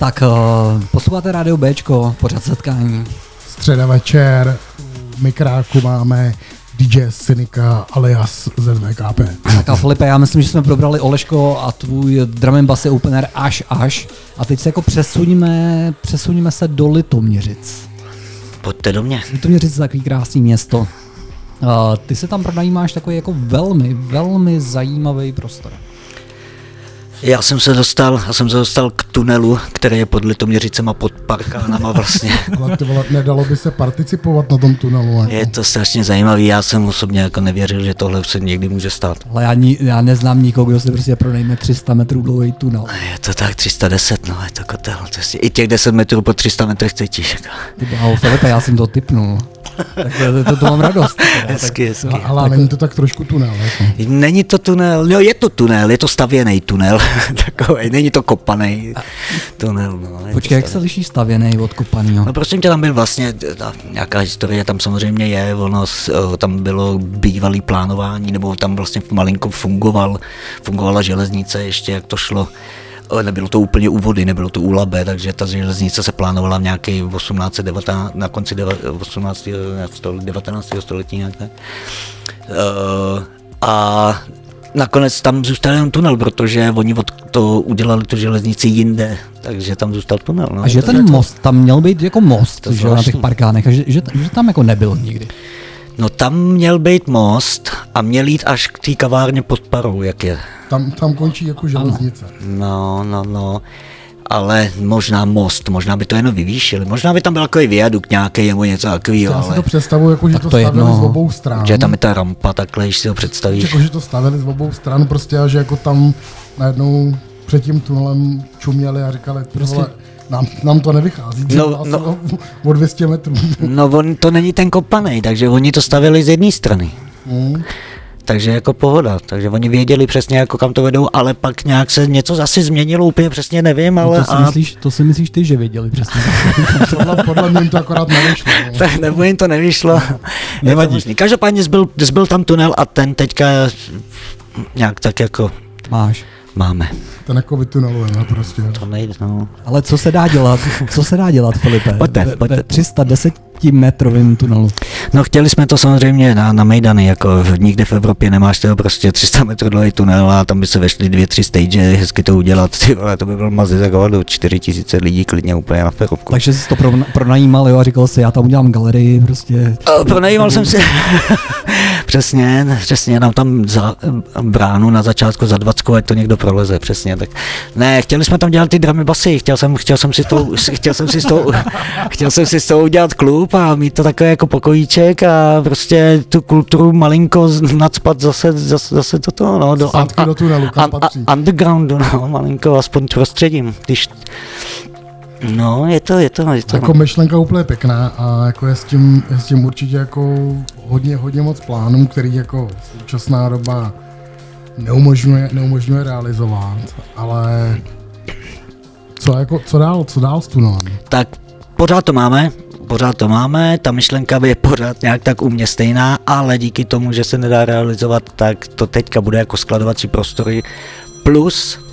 Tak uh, posloucháte rádio Bčko, pořád setkání. Středa večer, u mikráku máme DJ Cynika alias ZVKP. Tak a Filipe, já myslím, že jsme probrali Oleško a tvůj drum and bass opener až až. A teď se jako přesuníme, přesuníme se do Litoměřic. Pojďte do mě. Litoměřic je takový krásný město. Uh, ty se tam pronajímáš takový jako velmi, velmi zajímavý prostor. Já jsem se dostal, já jsem se dostal k tunelu, který je pod Litoměřicem a pod parkánama vlastně. Ale ty vole, nedalo by se participovat na tom tunelu. Jako. Je to strašně zajímavý, já jsem osobně jako nevěřil, že tohle se někdy může stát. Ale já, ni, já neznám nikoho, kdo si prostě pronajme 300 metrů dlouhý tunel. Je to tak 310, no je to kotel. To je, I těch 10 metrů po 300 metrech cítíš. Jako. Ty bláho, Filipe, já jsem to typnul. Tak to, to, to mám radost. teda. Hezky, hezky. A- Ale není to tak trošku tunel. Jako. Není to tunel, jo je to tunel, je to stavěný tunel, takový, není to kopaný tunel. No, Počkej, jak se stavěný. liší stavěný od kopanýho? No prosím tě, tam byl vlastně, ta, nějaká historie tam samozřejmě je, ono, eh, tam bylo bývalý plánování, nebo tam vlastně malinko fungoval, fungovala železnice ještě, jak to šlo. Eh, Nebylo to úplně u vody, nebylo to u Labe, takže ta železnice se plánovala v nějaký 1819, na konci deva- 18. století, 19. století nějak tak. Eh, a nakonec tam zůstal jenom tunel, protože oni od to udělali tu železnici jinde, takže tam zůstal tunel. No. A že ten most tam měl být jako most, To že na těch parkánech, a že, že, že tam jako nebyl nikdy. No tam měl být most a měl jít až k té kavárně pod parou, jak je. Tam, tam končí jako železnice. No, no, no. Ale možná most, možná by to jenom vyvýšili. Možná by tam byl takový viadukt nějaký nebo něco takového, Já si ale to představuji, jako, že Tak to, to je stavili jedno. z obou stran. že tam je ta rampa takhle, když si to představíš. Jako, že to stavili z obou stran prostě a že jako tam najednou před tím tunelem čuměli a říkali, prostě vole, nám, nám to nevychází, No, no, no. no. o 200 metrů. No on to není ten kopaný, takže oni to stavili z jedné strany. Hmm. Takže jako pohoda, takže oni věděli přesně jako kam to vedou, ale pak nějak se něco zase změnilo, úplně přesně nevím, ale No to, si a myslíš, to si myslíš ty, že věděli přesně. Podle, podle mě jim to akorát nevyšlo. No. tak nebo jim to nevyšlo. Je to Nevadí. možný. Každopádně zbyl, zbyl tam tunel a ten teďka nějak tak jako Máš. Máme. Ten jako vytunelujeme prostě. To nejde, no. Ale co se dá dělat? Co se dá dělat, Filipe? Pojďte, Ve- pojďte. Ve 310 metrovým tunelu. No chtěli jsme to samozřejmě na, na Mejdany, jako nikde v Evropě nemáš toho prostě 300 metrů dlouhý tunel a tam by se vešly dvě, tři stage, hezky to udělat, ty vole, to by byl mazit jako do 4 tisíce lidí klidně úplně na ferovku. Takže jsi to pro, pronajímal jo, a říkal si, já tam udělám galerii, prostě. A Pronajímal jsem si, přesně, přesně, nám tam za bránu na začátku za 20, ať to někdo proleze, přesně, tak ne, chtěli jsme tam dělat ty dramy basy, chtěl jsem, chtěl jsem si to, chtěl jsem si z toho, chtěl jsem si z toho udělat klub a mít to takové jako pokojíček a prostě tu kulturu malinko nadspat zase, zase, zase do toho, no, do, un- patří. un- undergroundu, no, malinko, aspoň prostředím, když, no, je to, je to, je to, Jako myšlenka úplně pěkná a jako je s tím, je s tím určitě jako hodně, hodně moc plánů, který jako současná doba neumožňuje, neumožňuje realizovat, ale co, jako, co dál, co dál s tunelem? tak pořád to máme, pořád to máme, ta myšlenka je pořád nějak tak u mě stejná, ale díky tomu, že se nedá realizovat, tak to teďka bude jako skladovací prostory plus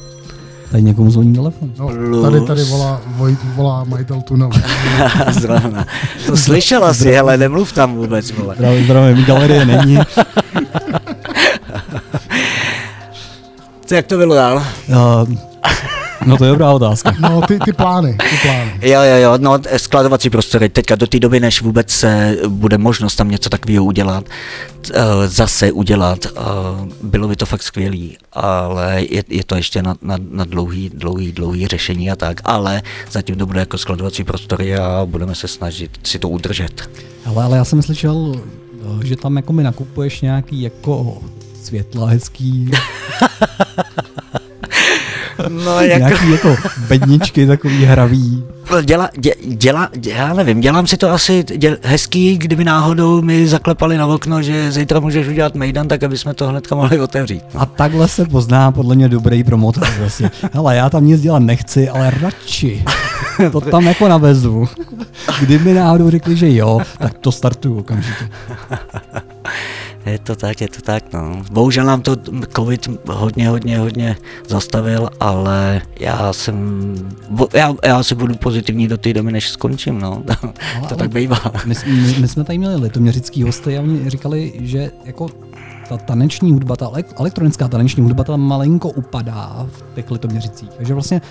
Tady někomu zvoní telefon. No, tady, tady volá, Vojt, volá majitel tunelu. zrovna. To slyšela si, hele, nemluv tam vůbec, vole. Zdravím, zdravím, galerie není. Co, jak to bylo dál? Uh, no to je dobrá otázka. No, ty, ty plány, ty plány. Jo, jo, jo, no skladovací prostory, teďka do té doby, než vůbec se bude možnost tam něco takového udělat, eh, zase udělat, eh, bylo by to fakt skvělý, ale je, je to ještě na, na, na dlouhý, dlouhý, dlouhý řešení a tak, ale zatím to bude jako skladovací prostory a budeme se snažit si to udržet. Ale, ale já jsem slyšel, eh, že tam jako mi nakupuješ nějaký jako světla hezký, No, nějaký jako bedničky takový hravý. Děla, dě, děla, dě, já nevím, dělám si to asi děl, hezký, kdyby náhodou mi zaklepali na okno, že zítra můžeš udělat mejdan, tak aby jsme to hnedka mohli otevřít. A takhle se pozná podle mě dobrý promotor. Vlastně. Hele, já tam nic dělat nechci, ale radši to tam jako navezu. Kdyby náhodou řekli, že jo, tak to startuju okamžitě. Je to tak, je to tak, no. Bohužel nám to covid hodně, hodně, hodně zastavil, ale já jsem, já, já se budu pozitivní do té doby, než skončím, no. to ale- tak bývá. My, my, my jsme tady měli litoměřický hosty a oni říkali, že jako ta taneční hudba, ta elek- elektronická taneční hudba, ta malinko upadá v těch litoměřicích. Takže vlastně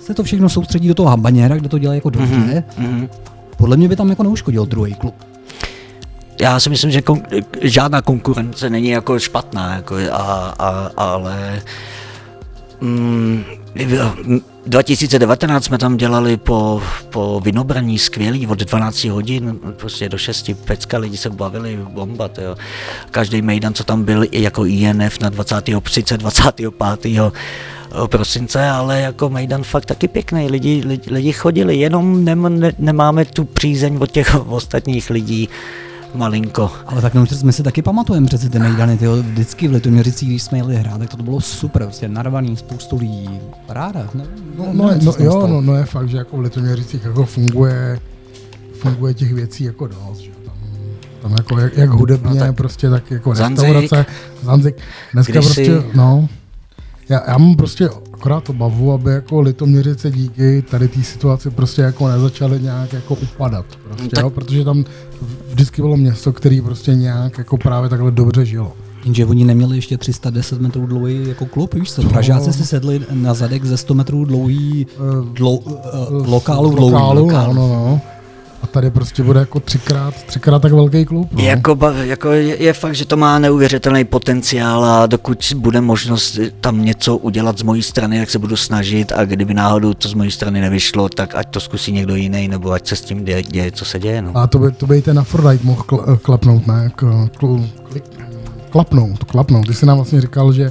se to všechno soustředí do toho habaněra, kde to dělají jako dobře. Mhm. Podle mě by tam jako neuškodil druhý klub. Já si myslím, že kon- žádná konkurence není jako špatná, jako, a, a, ale mm, 2019 jsme tam dělali po, po vinobraní skvělý od 12 hodin, prostě do 6 pecka, lidi se bavili, bomba, jo. Každý mejdan, co tam byl, jako INF na 20. 30, 25 prosince, ale jako Mejdan fakt taky pěkný, lidi, lidi, lidi chodili, jenom nem, ne, nemáme tu přízeň od těch ostatních lidí malinko. Ale tak no, my si taky pamatujeme přece ty mejdany, tyjo, vždycky v Litoměřicích, když jsme jeli hrát, tak to bylo super, prostě narvaný, spoustu lidí, paráda. Ne, No, ne- no, nevím, no, jo, stalo. no, no, je fakt, že jako v Litoměřicích jako funguje, funguje těch věcí jako dost, že tam, tam jako jak, jak hudebně, No tak prostě tak jako Zanzik. restaurace, Zanzik, dneska Kdysi- prostě, no, já, já mám prostě akorát to bavu, aby jako Litoměřice díky tady té situaci prostě jako nezačaly nějak jako upadat, prostě, Tak- jo, protože tam vždycky bylo město, který prostě nějak jako právě takhle dobře žilo. Jenže oni neměli ještě 310 metrů dlouhý jako klub, víš co? Pražáci si sedli na zadek ze 100 metrů dlouhý dlou, uh, lokálu dlouhý. lokálu, lokál. no, no, no. A tady prostě bude jako třikrát, třikrát tak velký klub. No. Jako, jako je, je fakt, že to má neuvěřitelný potenciál a dokud bude možnost tam něco udělat z mojí strany, jak se budu snažit a kdyby náhodou to z mojí strany nevyšlo, tak ať to zkusí někdo jiný, nebo ať se s tím děje, děje co se děje. No. A to by, to by ten Aphrodite mohl kl, klepnout, ne? K, kl, klik, klapnout, klapnout. Ty jsi nám vlastně říkal, že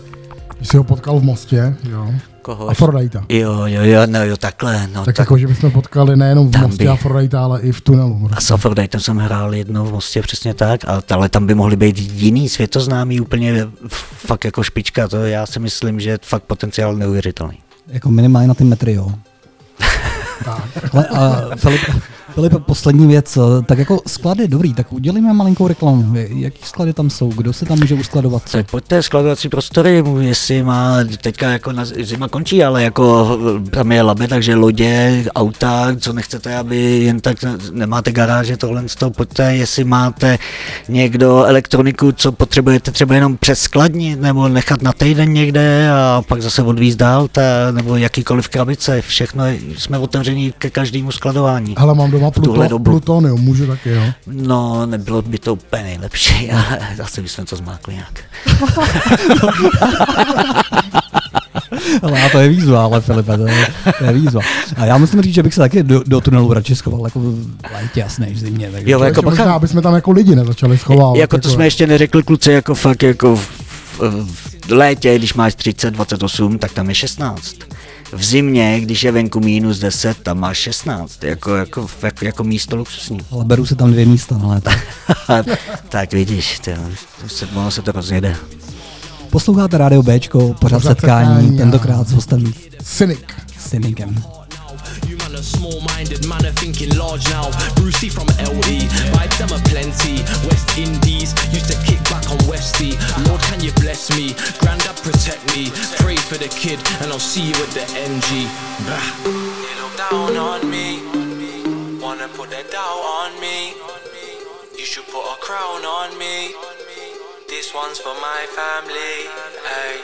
jsi ho potkal v Mostě, jo, Koho? Aphrodite. Jo, jo, jo, no jo, takhle, no. Tak, Tak, jako, že bychom potkali nejenom v Tam Mostě by- Aphrodite, ale i v tunelu. a s Aphrodite jsem hrál jednou v Mostě, přesně tak, a, ale tam by mohly být jiný světoznámý, úplně fakt jako špička, to já si myslím, že je fakt potenciál neuvěřitelný. Jako minimálně na ty metry, jo. Ale, a Filip, Filip, poslední věc, tak jako sklady, dobrý, tak udělíme malinkou reklamu. Jaký sklady tam jsou, kdo se tam může uskladovat? Tak pojďte skladovací prostory, jestli má, teďka jako na, zima končí, ale jako tam je labe, takže lodě, auta, co nechcete, aby jen tak nemáte garáže, tohle z toho, pojďte, jestli máte někdo elektroniku, co potřebujete třeba jenom přeskladnit, nebo nechat na týden někde a pak zase odvízt dál, ta, nebo jakýkoliv krabice, všechno jsme otevření ke každému skladování. Hele, mám doma tuhle Pluto, dobu. plutonium, můžu taky, jo. No, nebylo by to úplně nejlepší, ale zase bychom to zmákli nějak. Ale to je výzva, ale Filipe, to je, to je výzva. A já musím říct, že bych se taky do, do tunelu radši schoval, jako v létě jasné, v zimě. Takže Jo, jako ještě možná, bacha. aby jsme tam jako lidi nezačali schovávat. Jako to jsme ještě neřekli kluci, jako fakt jako v, v, v létě, když máš 30, 28, tak tam je 16. V zimě, když je venku minus 10, tam máš 16, jako, jako, jako, jako místo luxusní. Ale beru si tam dvě místa na léto. tak vidíš, tyjo, se, ono se to rozjede. Posloucháte Rádio Bčko, pořád Pořád setkání, setkání tentokrát s hostem Cynic. Cynikem. Man are small-minded, man are thinking large now. Brucey from LE, vibes them are plenty. West Indies used to kick back on Westy. Lord, can you bless me? Grandad protect me. Pray for the kid, and I'll see you at the. Bah. They look down on me, wanna put their doubt on me. You should put a crown on me. This one's for my family. Hey,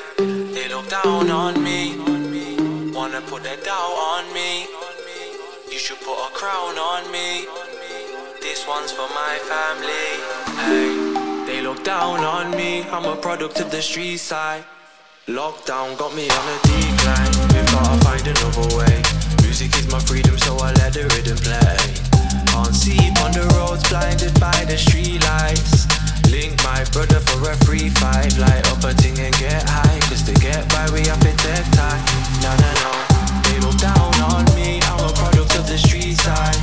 they look down on me. Wanna put their doubt on me. Should put a crown on me. This one's for my family. Hey, they look down on me. I'm a product of the street side. Lockdown got me on a decline. We've gotta find another way. Music is my freedom, so I let the rhythm play. Can't see on the roads, blinded by the street lights. Link my brother for a free fight. Light up a thing and get high. Cause to get by, we have to take time. No, no, no. They look down on side.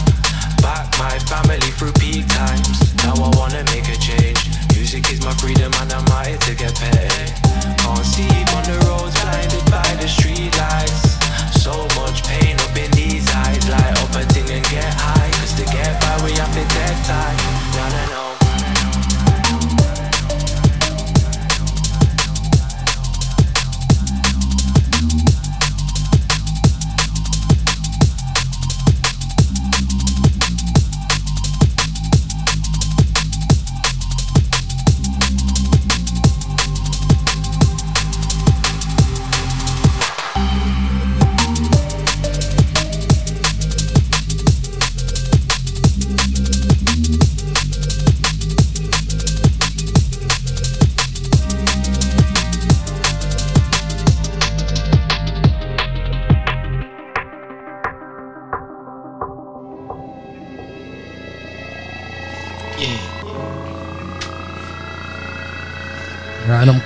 Back my family through peak times. Now I wanna make a change. Music is my freedom and I'm out to get paid. Can't see on the roads, blinded by the street lights. So much pain up in these eyes. Light up a thing and get high. Cause to get by, we have to take time.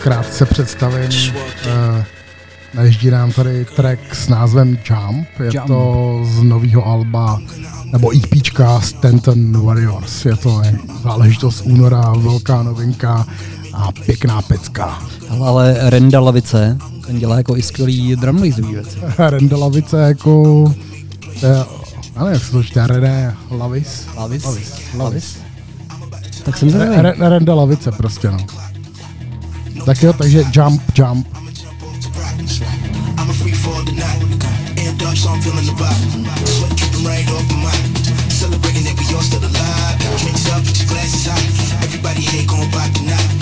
krátce představím. Eh, Naježdí nám tady track s názvem Jump. Je Jump. to z nového alba, nebo EPčka Stanton Warriors. Je to záležitost února, velká novinka a pěkná pecka. Ale Renda Lavice, ten dělá jako i skvělý drumlizový věc. Renda Lavice jako... Eh, já nevím, jak se to čte? René Lavis? Lavis. Lavis. Lavis. Lavis. Tak jsem zvědavý. Renda Lavice prostě, no. Tak jo, takže jump, jump. Celebrating that we all still alive. Drinks up, put your glasses high. Everybody tonight.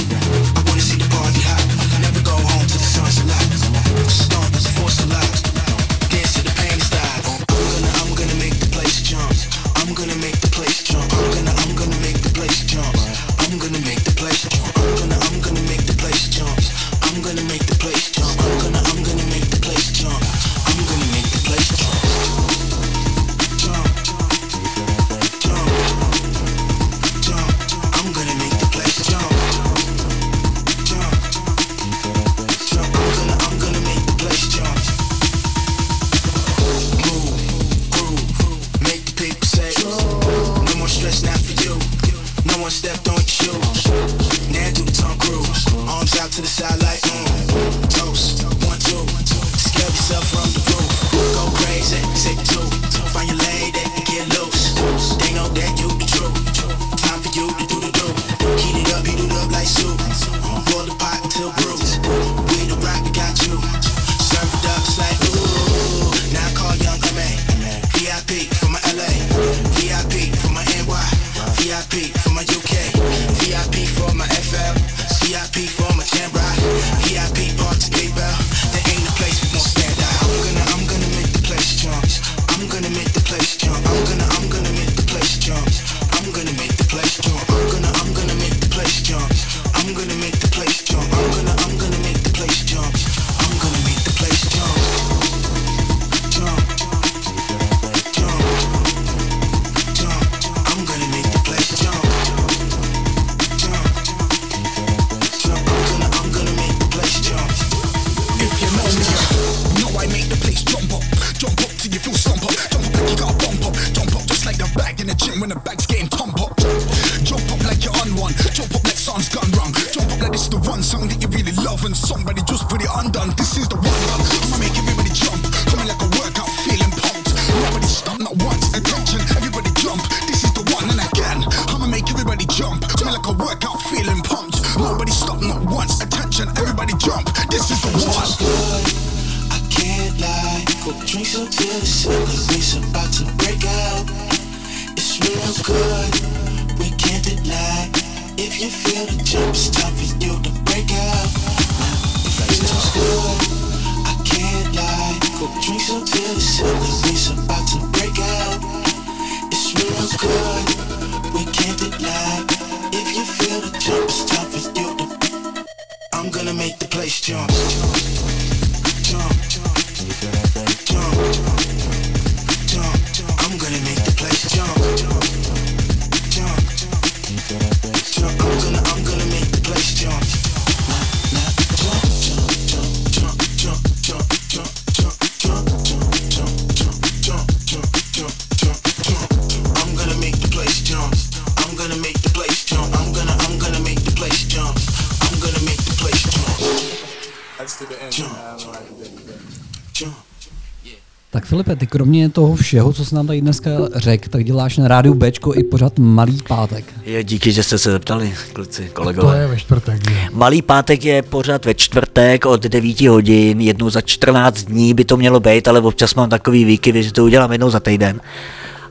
Filipe, ty kromě toho všeho, co jsi nám tady dneska řekl, tak děláš na rádiu Bčko i pořád Malý pátek. Je, díky, že jste se zeptali, kluci, kolegové. To je ve čtvrtek. Je. Malý pátek je pořád ve čtvrtek od 9 hodin, jednou za 14 dní by to mělo být, ale občas mám takový výkyvy, že to udělám jednou za týden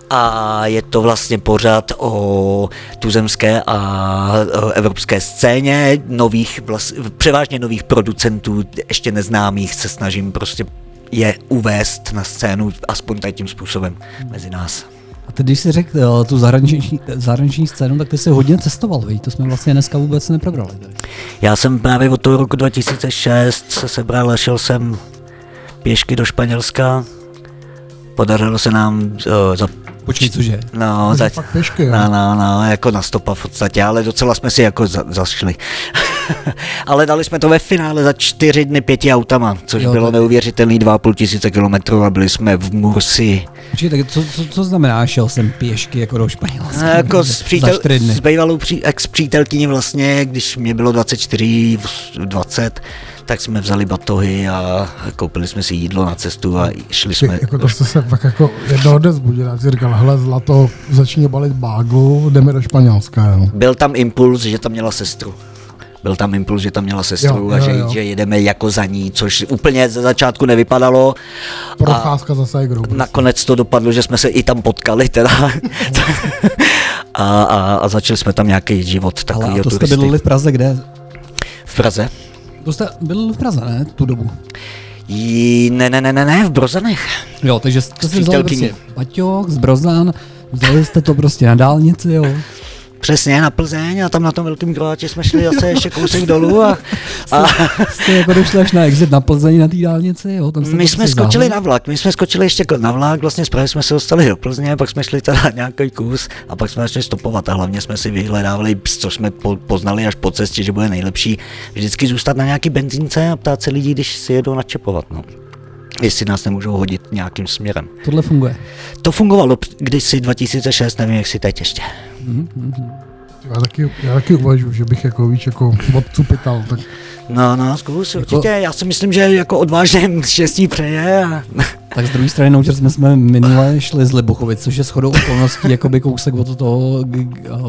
a je to vlastně pořád o tuzemské a evropské scéně, nových, vlast, převážně nových producentů, ještě neznámých se snažím prostě je uvést na scénu aspoň tím způsobem mezi nás. A ty, když jsi řekl jo, tu zahraniční, zahraniční scénu, tak ty jsi hodně cestoval, víš? to jsme vlastně dneska vůbec neprobrali. Tady. Já jsem právě od toho roku 2006 se sebral a šel jsem pěšky do Španělska. Podařilo se nám eh, za Počkej, cože? No, Takže za, fakt pěšky, jo? no, no, no, jako na stopa v podstatě, ale docela jsme si jako za, zašli. ale dali jsme to ve finále za čtyři dny pěti autama, což Jo, bylo tak- neuvěřitelný 2,5 tisíce kilometrů a byli jsme v Mursi. Počkej, tak co, co, co znamená, šel jsem pěšky jako do Španělska? No, jako s, přítel, s bývalou pří, ex přítelkyní vlastně, když mě bylo 24, 20, tak jsme vzali batohy a koupili jsme si jídlo na cestu a šli jsme. jako to jste se fakt jako jednoho dne zbudil a si říkal, hele zlato, začni balit báglu, jdeme do Španělska, jo. Byl tam impuls, že tam měla sestru. Byl tam impuls, že tam měla sestru Jo, a že, jo. že jedeme jako za ní, což úplně ze začátku nevypadalo. Procházka za Segrou. prostě. Nakonec to dopadlo, že jsme se i tam potkali teda. a, a, a začali jsme tam nějaký život Ale takový a to jste turisty. bydleli v Praze kde? V Praze? To jste bydleli v Praze, ne? Tu dobu. Jí, ne, ne, ne, ne, ne, v Brozanech. Jo, takže jste si vzali prostě baťoch z Brozan, vzali jste to prostě na dálnici, jo. Přesně, na Plzeň a tam na tom velkém kroáči jsme šli zase ještě kousek dolů a, a Jste jako došli až na exit na Plzeň na té dálnici, jo. Tam my jsme skočili na vlak, my jsme skočili ještě na vlak, vlastně z Prahy jsme se dostali do Plzně, pak jsme šli teda nějaký kus a pak jsme začali stopovat a hlavně jsme si vyhledávali, co jsme po, poznali až po cestě, že bude nejlepší, vždycky zůstat na nějaký benzínce a ptát se lidí, když si jedou načepovat, no. Jestli nás nemůžou hodit nějakým směrem. Tohle funguje. To fungovalo kdysi 2006, nevím, jak si teď ještě. Já taky, já taky uvažuji, že bych jako víš, jako odcupital, tak No, no, zkus určitě, já si myslím, že jako odvážným štěstí přeje a Tak z druhé strany Noučer jsme, jsme minule šli z Libuchovic, což je shodou okolností jakoby kousek od toho,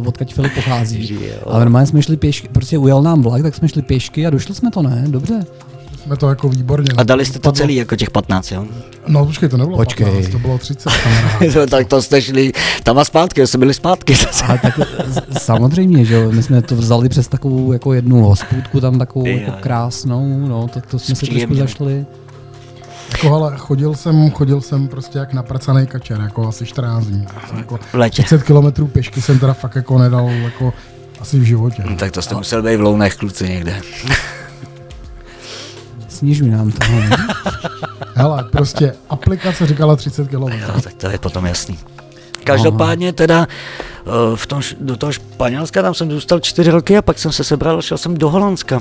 odkud Filip pochází. A normálně jsme šli pěšky, prostě ujel nám vlak, tak jsme šli pěšky a došli jsme to, ne? Dobře. Jsme to jako výborně. A dali jste to celý jako těch 15, jo? No počkej, to nebylo Počkej. 15, to bylo 30 kamarád. No, tak to jste šli tam a zpátky, jste byli zpátky. Ale tak samozřejmě, že jo, my jsme to vzali přes takovou jako jednu hospůdku tam takovou jako krásnou, no, tak to jsme si trošku zašli. Jako hele, chodil jsem, chodil jsem prostě jak napracaný kačer, jako asi 14 dní. Jako V létě. 30 kilometrů pěšky jsem teda fakt jako nedal jako asi v životě. No, tak to jste musel být v lounech, kluci, někde. Snižuj nám to. no. Hele, prostě aplikace říkala 30 kilometrů. Jo, tak to je potom jasný. Každopádně teda eh, v tom, do toho Španělska tam jsem zůstal čtyři roky a pak jsem se sebral a šel jsem do Holandska.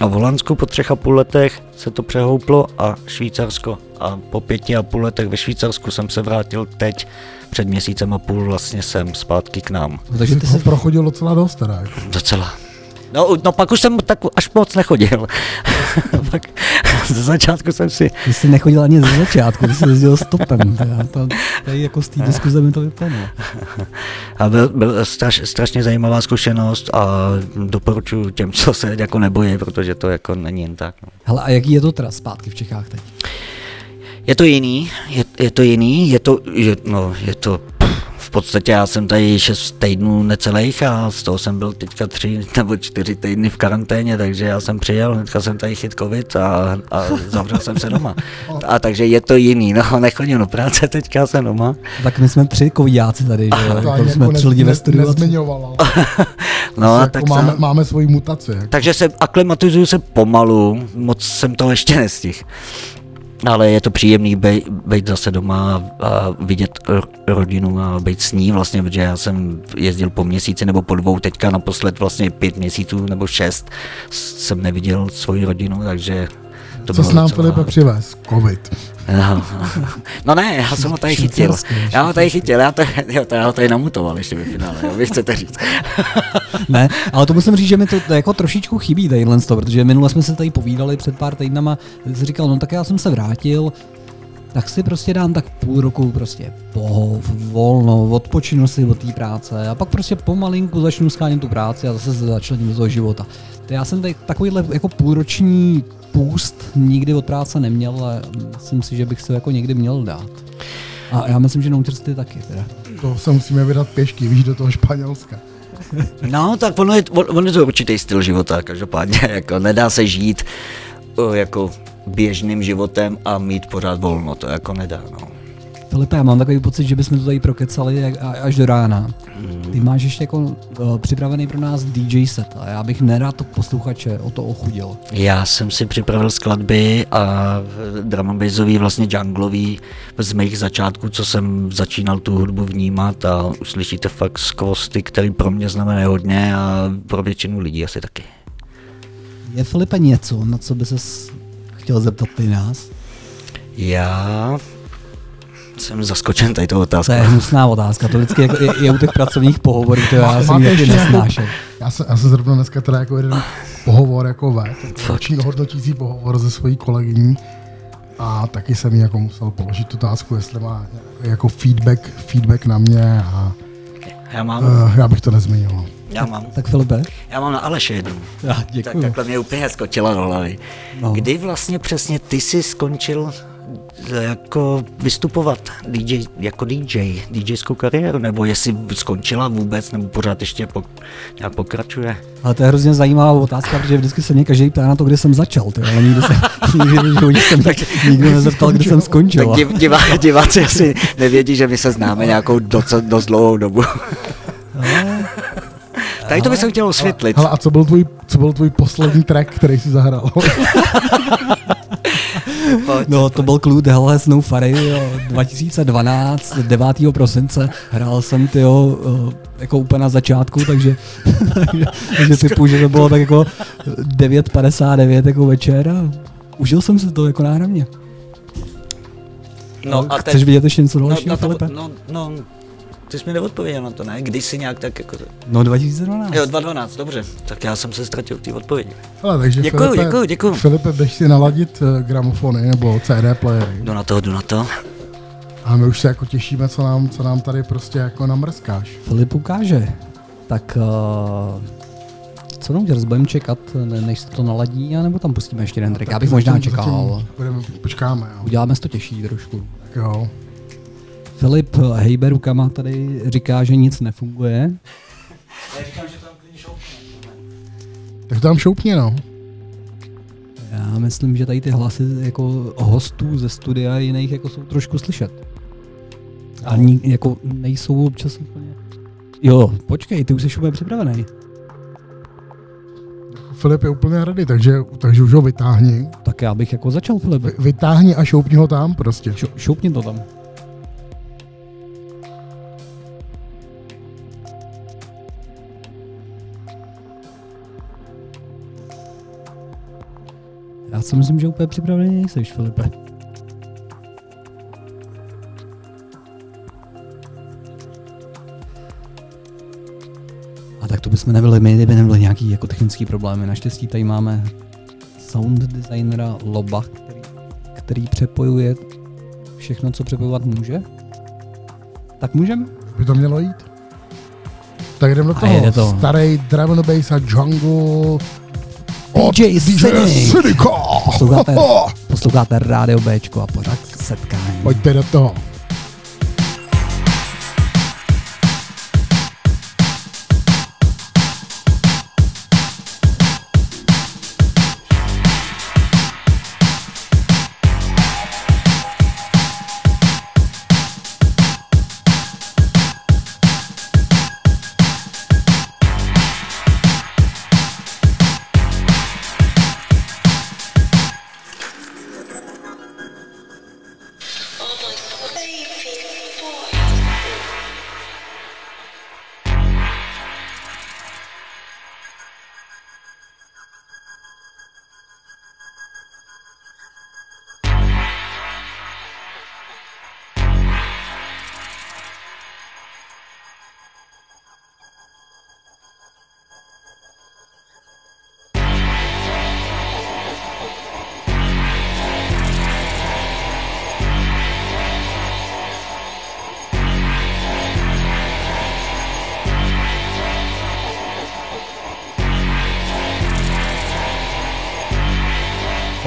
A v Holandsku po třech a půl letech se to přehouplo a Švýcarsko. A po pěti a půl letech ve Švýcarsku jsem se vrátil teď, před měsícem a půl vlastně jsem zpátky k nám. Takže ty jsi, prochodil docela dost teda. Jako. Docela. No, no pak už jsem tak až moc nechodil. pak ze začátku jsem si ty jsi nechodil ani ze začátku, ty jsi jezdil stopem. To, tady jako z té diskuze mi to vypadlo. A byl, byl straš, strašně zajímavá zkušenost a doporučuji těm, co se jako nebojí, protože to jako není jen tak. No. Hele, a jaký je to teda zpátky v Čechách teď? Je to jiný, je, je to jiný, je to, je, no, je to, v podstatě já jsem tady 6 týdnů necelých a z toho jsem byl teďka tři nebo čtyři týdny v karanténě, takže já jsem přijel, hnedka jsem tady chyt covid a, a zavřel jsem se doma. A takže je to jiný, no, nechodím do práce, teďka jsem doma. Tak my jsme tři covidáci tady, že jo? To Jako jsme jako tři lidi ve studiu. a tři- nezmiňoval. ale No, a jako tak máme, jsem, máme svoji mutaci. Jako. Takže se aklimatizuju se pomalu, moc jsem to ještě nestihl. Ale je to příjemný být zase doma a, vidět rodinu a být s ní vlastně, protože já jsem jezdil po měsíci nebo po dvou, teďka naposled vlastně pět měsíců nebo šest jsem neviděl svoji rodinu, takže to Co s nám Filipe přivez? Covid. No, no ne, já jsem ho tady chytil. Já ho tady chytil, já, to, jo, to já ho tady namutoval ještě ve finále, jo, vy chcete říct. Ne, ale to musím říct, že mi to jako trošičku chybí tadyhle toho, protože minule jsme se tady povídali před pár týdnama, jsi říkal, no tak já jsem se vrátil, tak si prostě dám tak půl roku prostě pohov, volno, odpočinu si od té práce a pak prostě pomalinku začnu schánět tu práci a zase se začlením do toho života. To já jsem tady takovýhle jako půlroční půst nikdy od práce neměl, ale myslím si, že bych se jako někdy měl dát. A já myslím, že ty taky teda. To se musíme vydat pěšky, víš, do toho Španělska. No, tak ono je, on, on je to určitý styl života, každopádně, jako nedá se žít jako běžným životem a mít pořád volno, to jako nedá, no. Filipe, já mám takový pocit, že bychom to tady prokecali až do rána. Ty máš ještě jako uh, připravený pro nás DJ set a já bych nerad to posluchače o to ochudil. Já jsem si připravil skladby a bassový, vlastně junglový z mých začátků, co jsem začínal tu hudbu vnímat a uslyšíte fakt skvosty, který pro mě znamenají hodně a pro většinu lidí asi taky. Je Filipe něco, na co by ses chtěl zeptat ty nás? Já jsem zaskočen tady tou To je otázkou. hnusná otázka, to vždycky jako je, je u těch pracovních pohovorů, to já jsem taky ještě nesnášel. Já se, já se zrovna dneska teda jako jeden pohovor jako ve, roční hodnotící pohovor ze svojí kolegyní a taky jsem jí jako musel položit tu otázku, jestli má jako feedback, feedback na mě a Já mám, uh, já bych to nezmiňoval. já mám, Tak Filipe, já mám na Aleše jednu. já Tak děkuji. takhle mě úplně skočila do hlavy. No. Kdy vlastně přesně ty jsi skončil jako vystupovat DJ, jako DJ, DJskou kariéru, nebo jestli skončila vůbec, nebo pořád ještě po, nějak pokračuje? Ale to je hrozně zajímavá otázka, protože vždycky se mě každý ptá na to, kde jsem začal, ty, ale nikdo se, nikdy, životě jsem tak nikdo nezeptal, kde jsem skončil. Tak div, divá, diváci asi nevědí, že my se známe nějakou dost, dost dlouhou dobu. Tady to by se chtělo osvětlit. Hele, a co byl tvůj, co byl tvůj poslední track, který jsi zahrál? No, to byl Clue The Hell Has No Furry, jo, 2012, 9. prosince, hrál jsem ty jako úplně na začátku, takže, takže, takže typu, že to bylo tak jako 9.59 jako večer a užil jsem si to jako náramně. No, a Chceš vidět ještě něco no, dalšího, na to, Filipe? no, no, ty jsi mi neodpověděl na to, ne? Když jsi nějak tak jako... No 2012. Jo, 2.12, dobře. Tak já jsem se ztratil v té odpovědi. Hele, takže Děkuju, Filipe, děkuju, děkuju. Filipe, běž si naladit uh, gramofony nebo CD playery. Jdu na to, jdu na to. A my už se jako těšíme, co nám, co nám tady prostě jako namrskáš. Filip ukáže. Tak uh, co nám dělat, budeme čekat, ne- než se to naladí, anebo tam pustíme ještě jeden track? Já bych možná čekal. Budeme, počkáme, jo. Uděláme si to těžší trošku. Tak jo. Filip hejbe rukama tady říká, že nic nefunguje. Tak to tam šoupně, no. Já myslím, že tady ty hlasy jako hostů ze studia jiných jako jsou trošku slyšet. A ní, jako nejsou občas úplně... Jo, počkej, ty už jsi úplně připravený. Filip je úplně ready, takže, takže už ho vytáhni. Tak já bych jako začal, Filip. Vy- Vytáhni a šoupni ho tam prostě. Šo, šoupni to tam. Si myslím, že úplně připravený nejseš, Filipe. A tak to bychom nebyli my, kdyby nebyly nějaký jako technický problémy. Naštěstí tady máme sound designera Loba, který, který přepojuje všechno, co přepojovat může. Tak můžeme? By to mělo jít. Tak jdeme do A jede toho. to. Starý drum and bass a jungle. DJ Cynic. Posloucháte, posloucháte Rádio Bčko a pořád setkání. Pojďte do toho.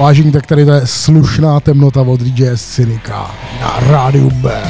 Vážení, tak tady to je slušná temnota od DJ Cynika na rádiu B.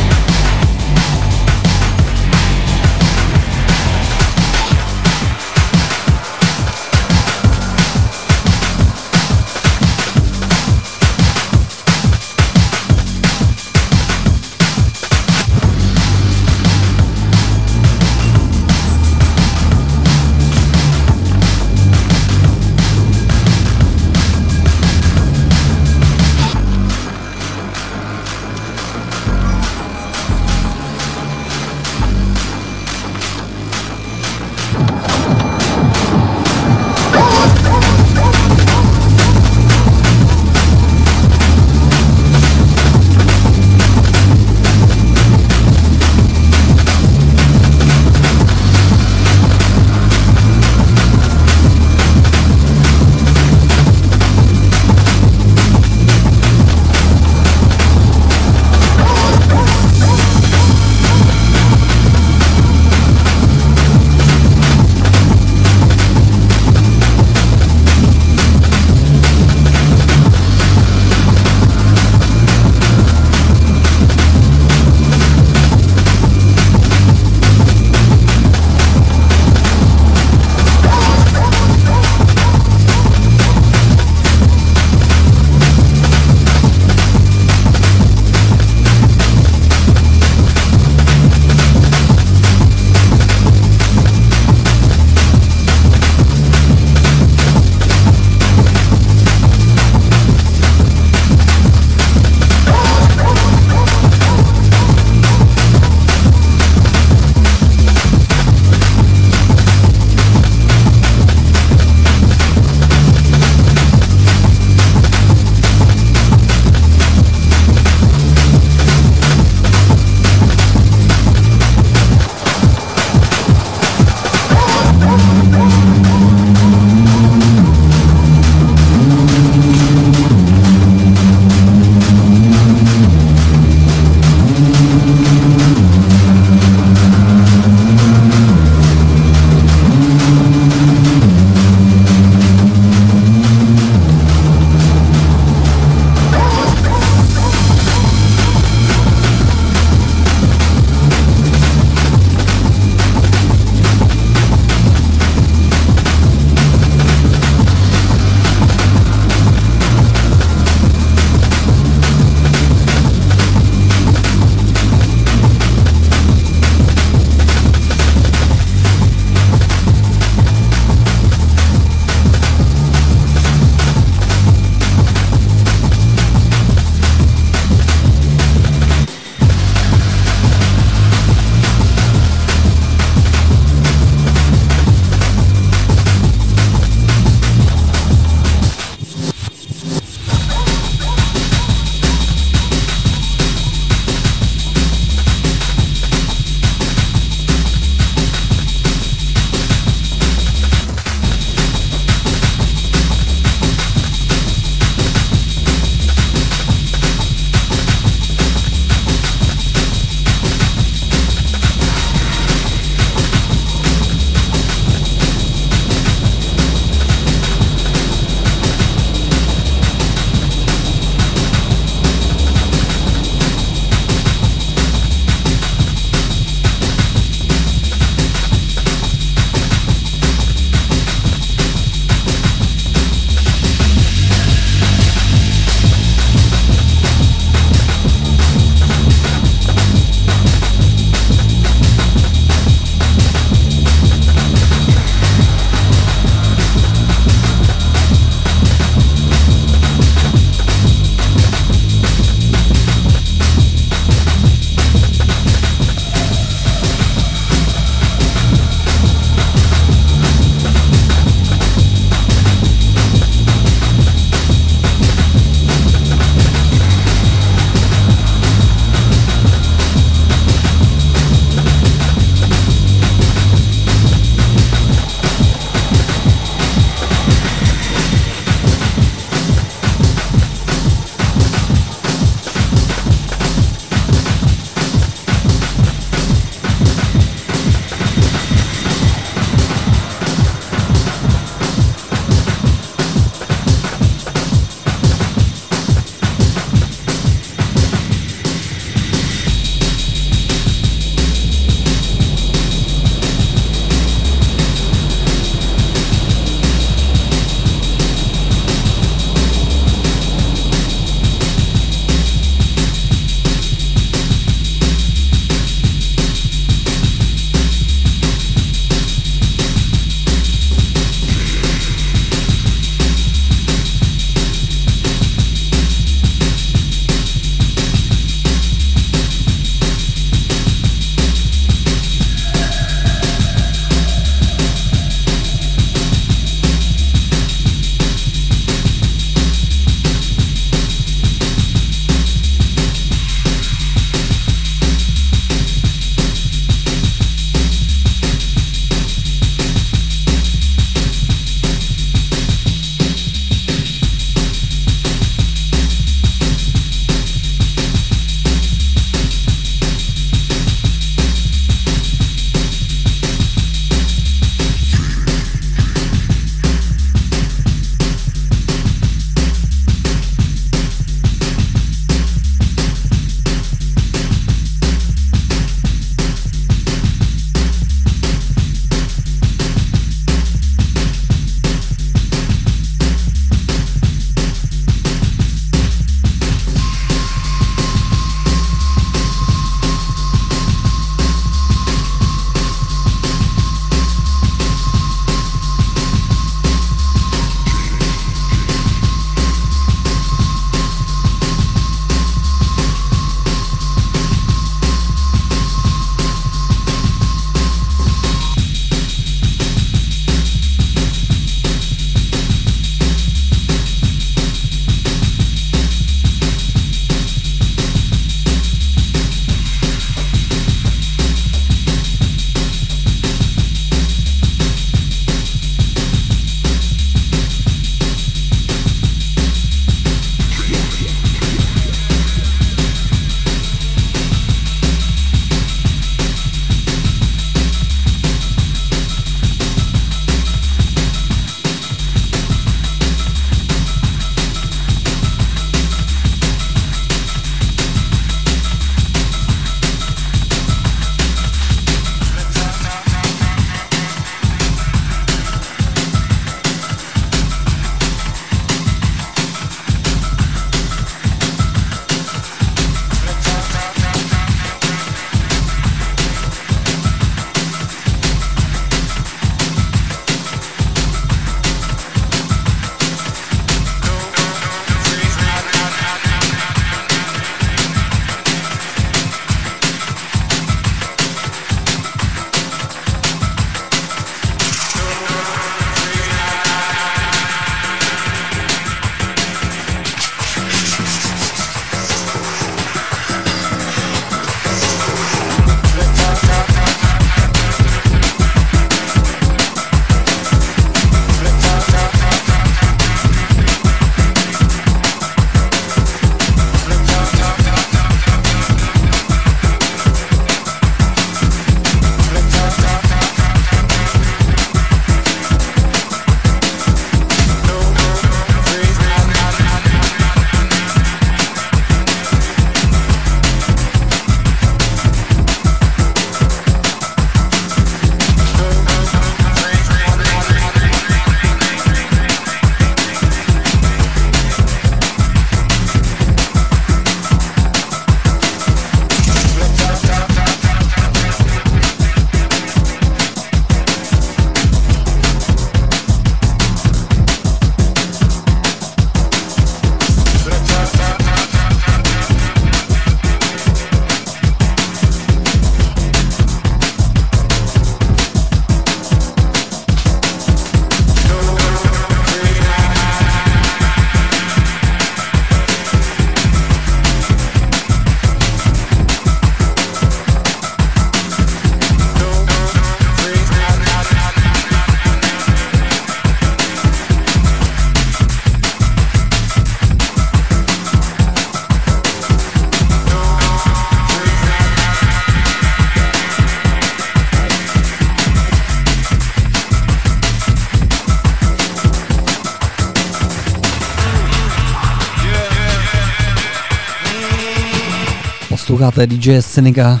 Posloucháte DJ Seneca.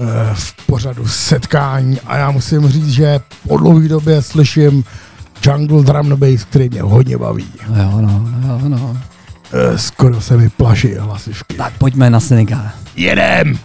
eh, v pořadu setkání a já musím říct, že po dlouhé době slyším jungle drum and bass, který mě hodně baví. Jo, no, no, no. Eh, Skoro se mi plaší hlasivky. Tak pojďme na Seneca. Jedem!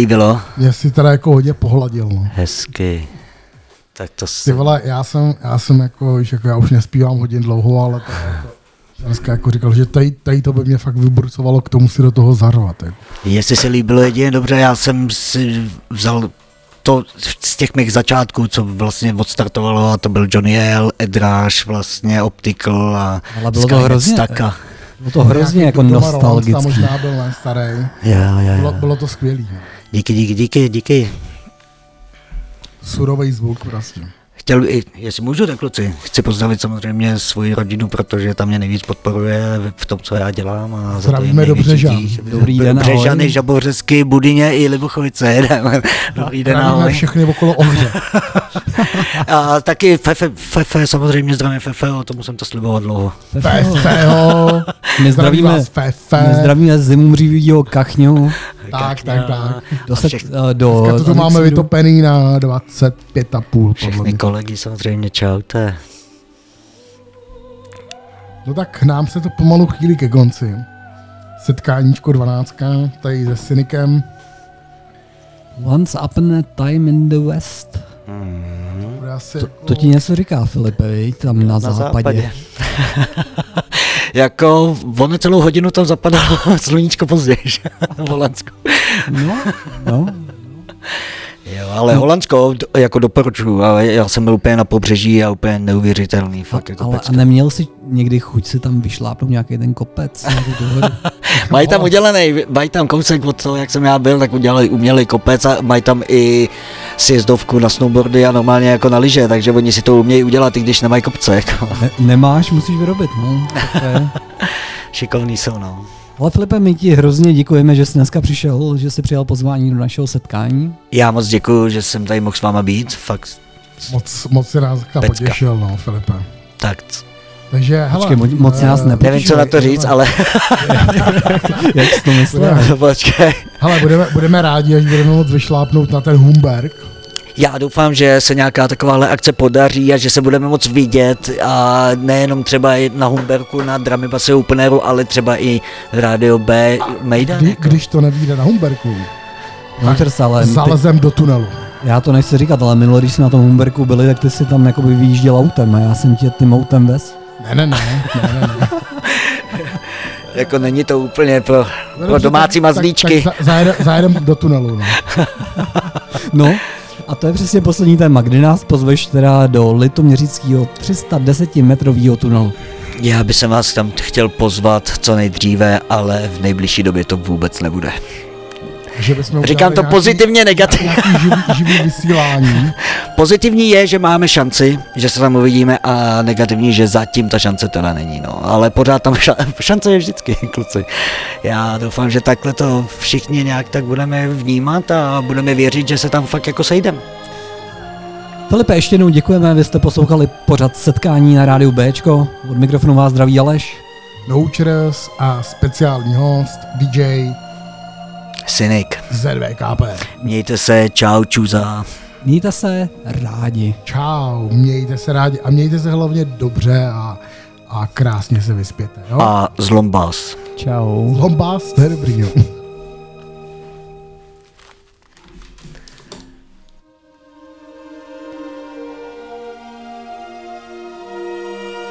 Líbilo? Mě si teda jako hodně pohladil, no. Hezky. Tak to Ty si... vole, já jsem, já jsem jako, víš, jako já už nespívám hodně dlouho, ale to jako, dneska jako říkal, že tady, tady to by mě fakt vyburcovalo k tomu si do toho zařovat. Jako. Jestli se líbilo jedině dobře, já jsem si vzal to z těch mých začátků, co vlastně odstartovalo, a to byl Johnny L, Edráž, vlastně Optical a Ale bylo to Skynet hrozně- Staka. Bylo to hrozně jako nostalgický. možná byl starý. Jo, jo, Bylo, jo. bylo to skvělý. No. Díky, díky, díky, díky. Surový zvuk prostě. Chtěl, i- jestli můžu, tak kluci, chci pozdravit samozřejmě svoji rodinu, protože tam mě nejvíc podporuje v tom, co já dělám. A za to jim Zdravíme do Břežan. Dobrý den, Břežany, ahoj. Žabořesky, Budyně i Libuchovice. Dobrý den, Zdravíme ahoj. všechny okolo ohře. A taky Fefe, Fefe, samozřejmě zdravím Fefe, o tomu jsem to sliboval dlouho. Fefeho. Zdravíme, Fefe. my zdravíme zimumřivýho kachňu. Tak, tak, tak. Do, set, všech- eh, do Dneska to tu máme vytopený na 25,5 podle Všechny mě. kolegy samozřejmě, čaute. No tak nám se to pomalu chýlí ke konci. Setkáníčko 12, tady se Cynikem. Once upon a time in the west. Bude asi To, jako- to ti něco říká, Filipe, viď? tam na, na západě. jako ono celou hodinu tam zapadalo sluníčko později, že? v Holandsku. No, no. Jo, ale Holandsko d- jako doporučuju, ale já jsem byl úplně na pobřeží a úplně neuvěřitelný, fakt jako Ale a neměl jsi někdy chuť si tam vyšlápnout nějaký ten kopec? Mají tam udělaný, mají tam kousek od toho, jak jsem já byl, tak udělali umělý kopec a mají tam i sjezdovku na snowboardy a normálně jako na lyže, takže oni si to umějí udělat, i když nemají kopce. Jako. Ne, nemáš, musíš vyrobit, no. Tak to je. Šikovný jsou, no. Ale Filipe, my ti hrozně děkujeme, že jsi dneska přišel, že jsi přijal pozvání do našeho setkání. Já moc děkuji, že jsem tady mohl s váma být, fakt Moc, moc si nás potěšil, no, Filipe. tak. Takže, hele, Počkej, mo- moc nás nepotěšil. Nevím, co na to říct, ale Jak jsi to myslel? počkej. Hele, budeme, budeme rádi, až budeme moc vyšlápnout na ten Humberg. Já doufám, že se nějaká takováhle akce podaří a že se budeme moc vidět a nejenom třeba i na Humberku, na Dramy Basy Openeru, ale třeba i Radio B Mejdan. Kdy, jako. když to nevíde na Humberku, No, ale ty, zalezem do tunelu. já to nechci říkat, ale minule, když jsme na tom Humberku byli, tak ty si tam jakoby vyjížděl autem a já jsem tě tím autem vez. Ne, ne, ne, ne, ne, ne. Jako není to úplně pro, pro domácí mazlíčky. Tak, tak za- zajedem, zajedem do tunelu, no. No, a to je přesně poslední téma, kdy nás pozveš teda do litoměřického 310 metrového tunelu. Já bych se vás tam chtěl pozvat co nejdříve, ale v nejbližší době to vůbec nebude. Že bychom Říkám to nějaký- pozitivně, negativně. Živý, živý vysílání. Pozitivní je, že máme šanci, že se tam uvidíme a negativní, že zatím ta šance teda není, no. Ale pořád tam ša- šance je vždycky, kluci. Já doufám, že takhle to všichni nějak tak budeme vnímat a budeme věřit, že se tam fakt jako sejdeme. Filipe, ještě jednou děkujeme, vy jste poslouchali pořad setkání na rádiu Bčko. Od mikrofonu vás zdraví Aleš. No Cheers a speciální host DJ Synik, ZVKP. mějte se, čau, čuza. Mějte se rádi. Čau, mějte se rádi a mějte se hlavně dobře a, a krásně se vyspěte. Jo? A zlombas. Čau. Lombás, to je dobrý, jo.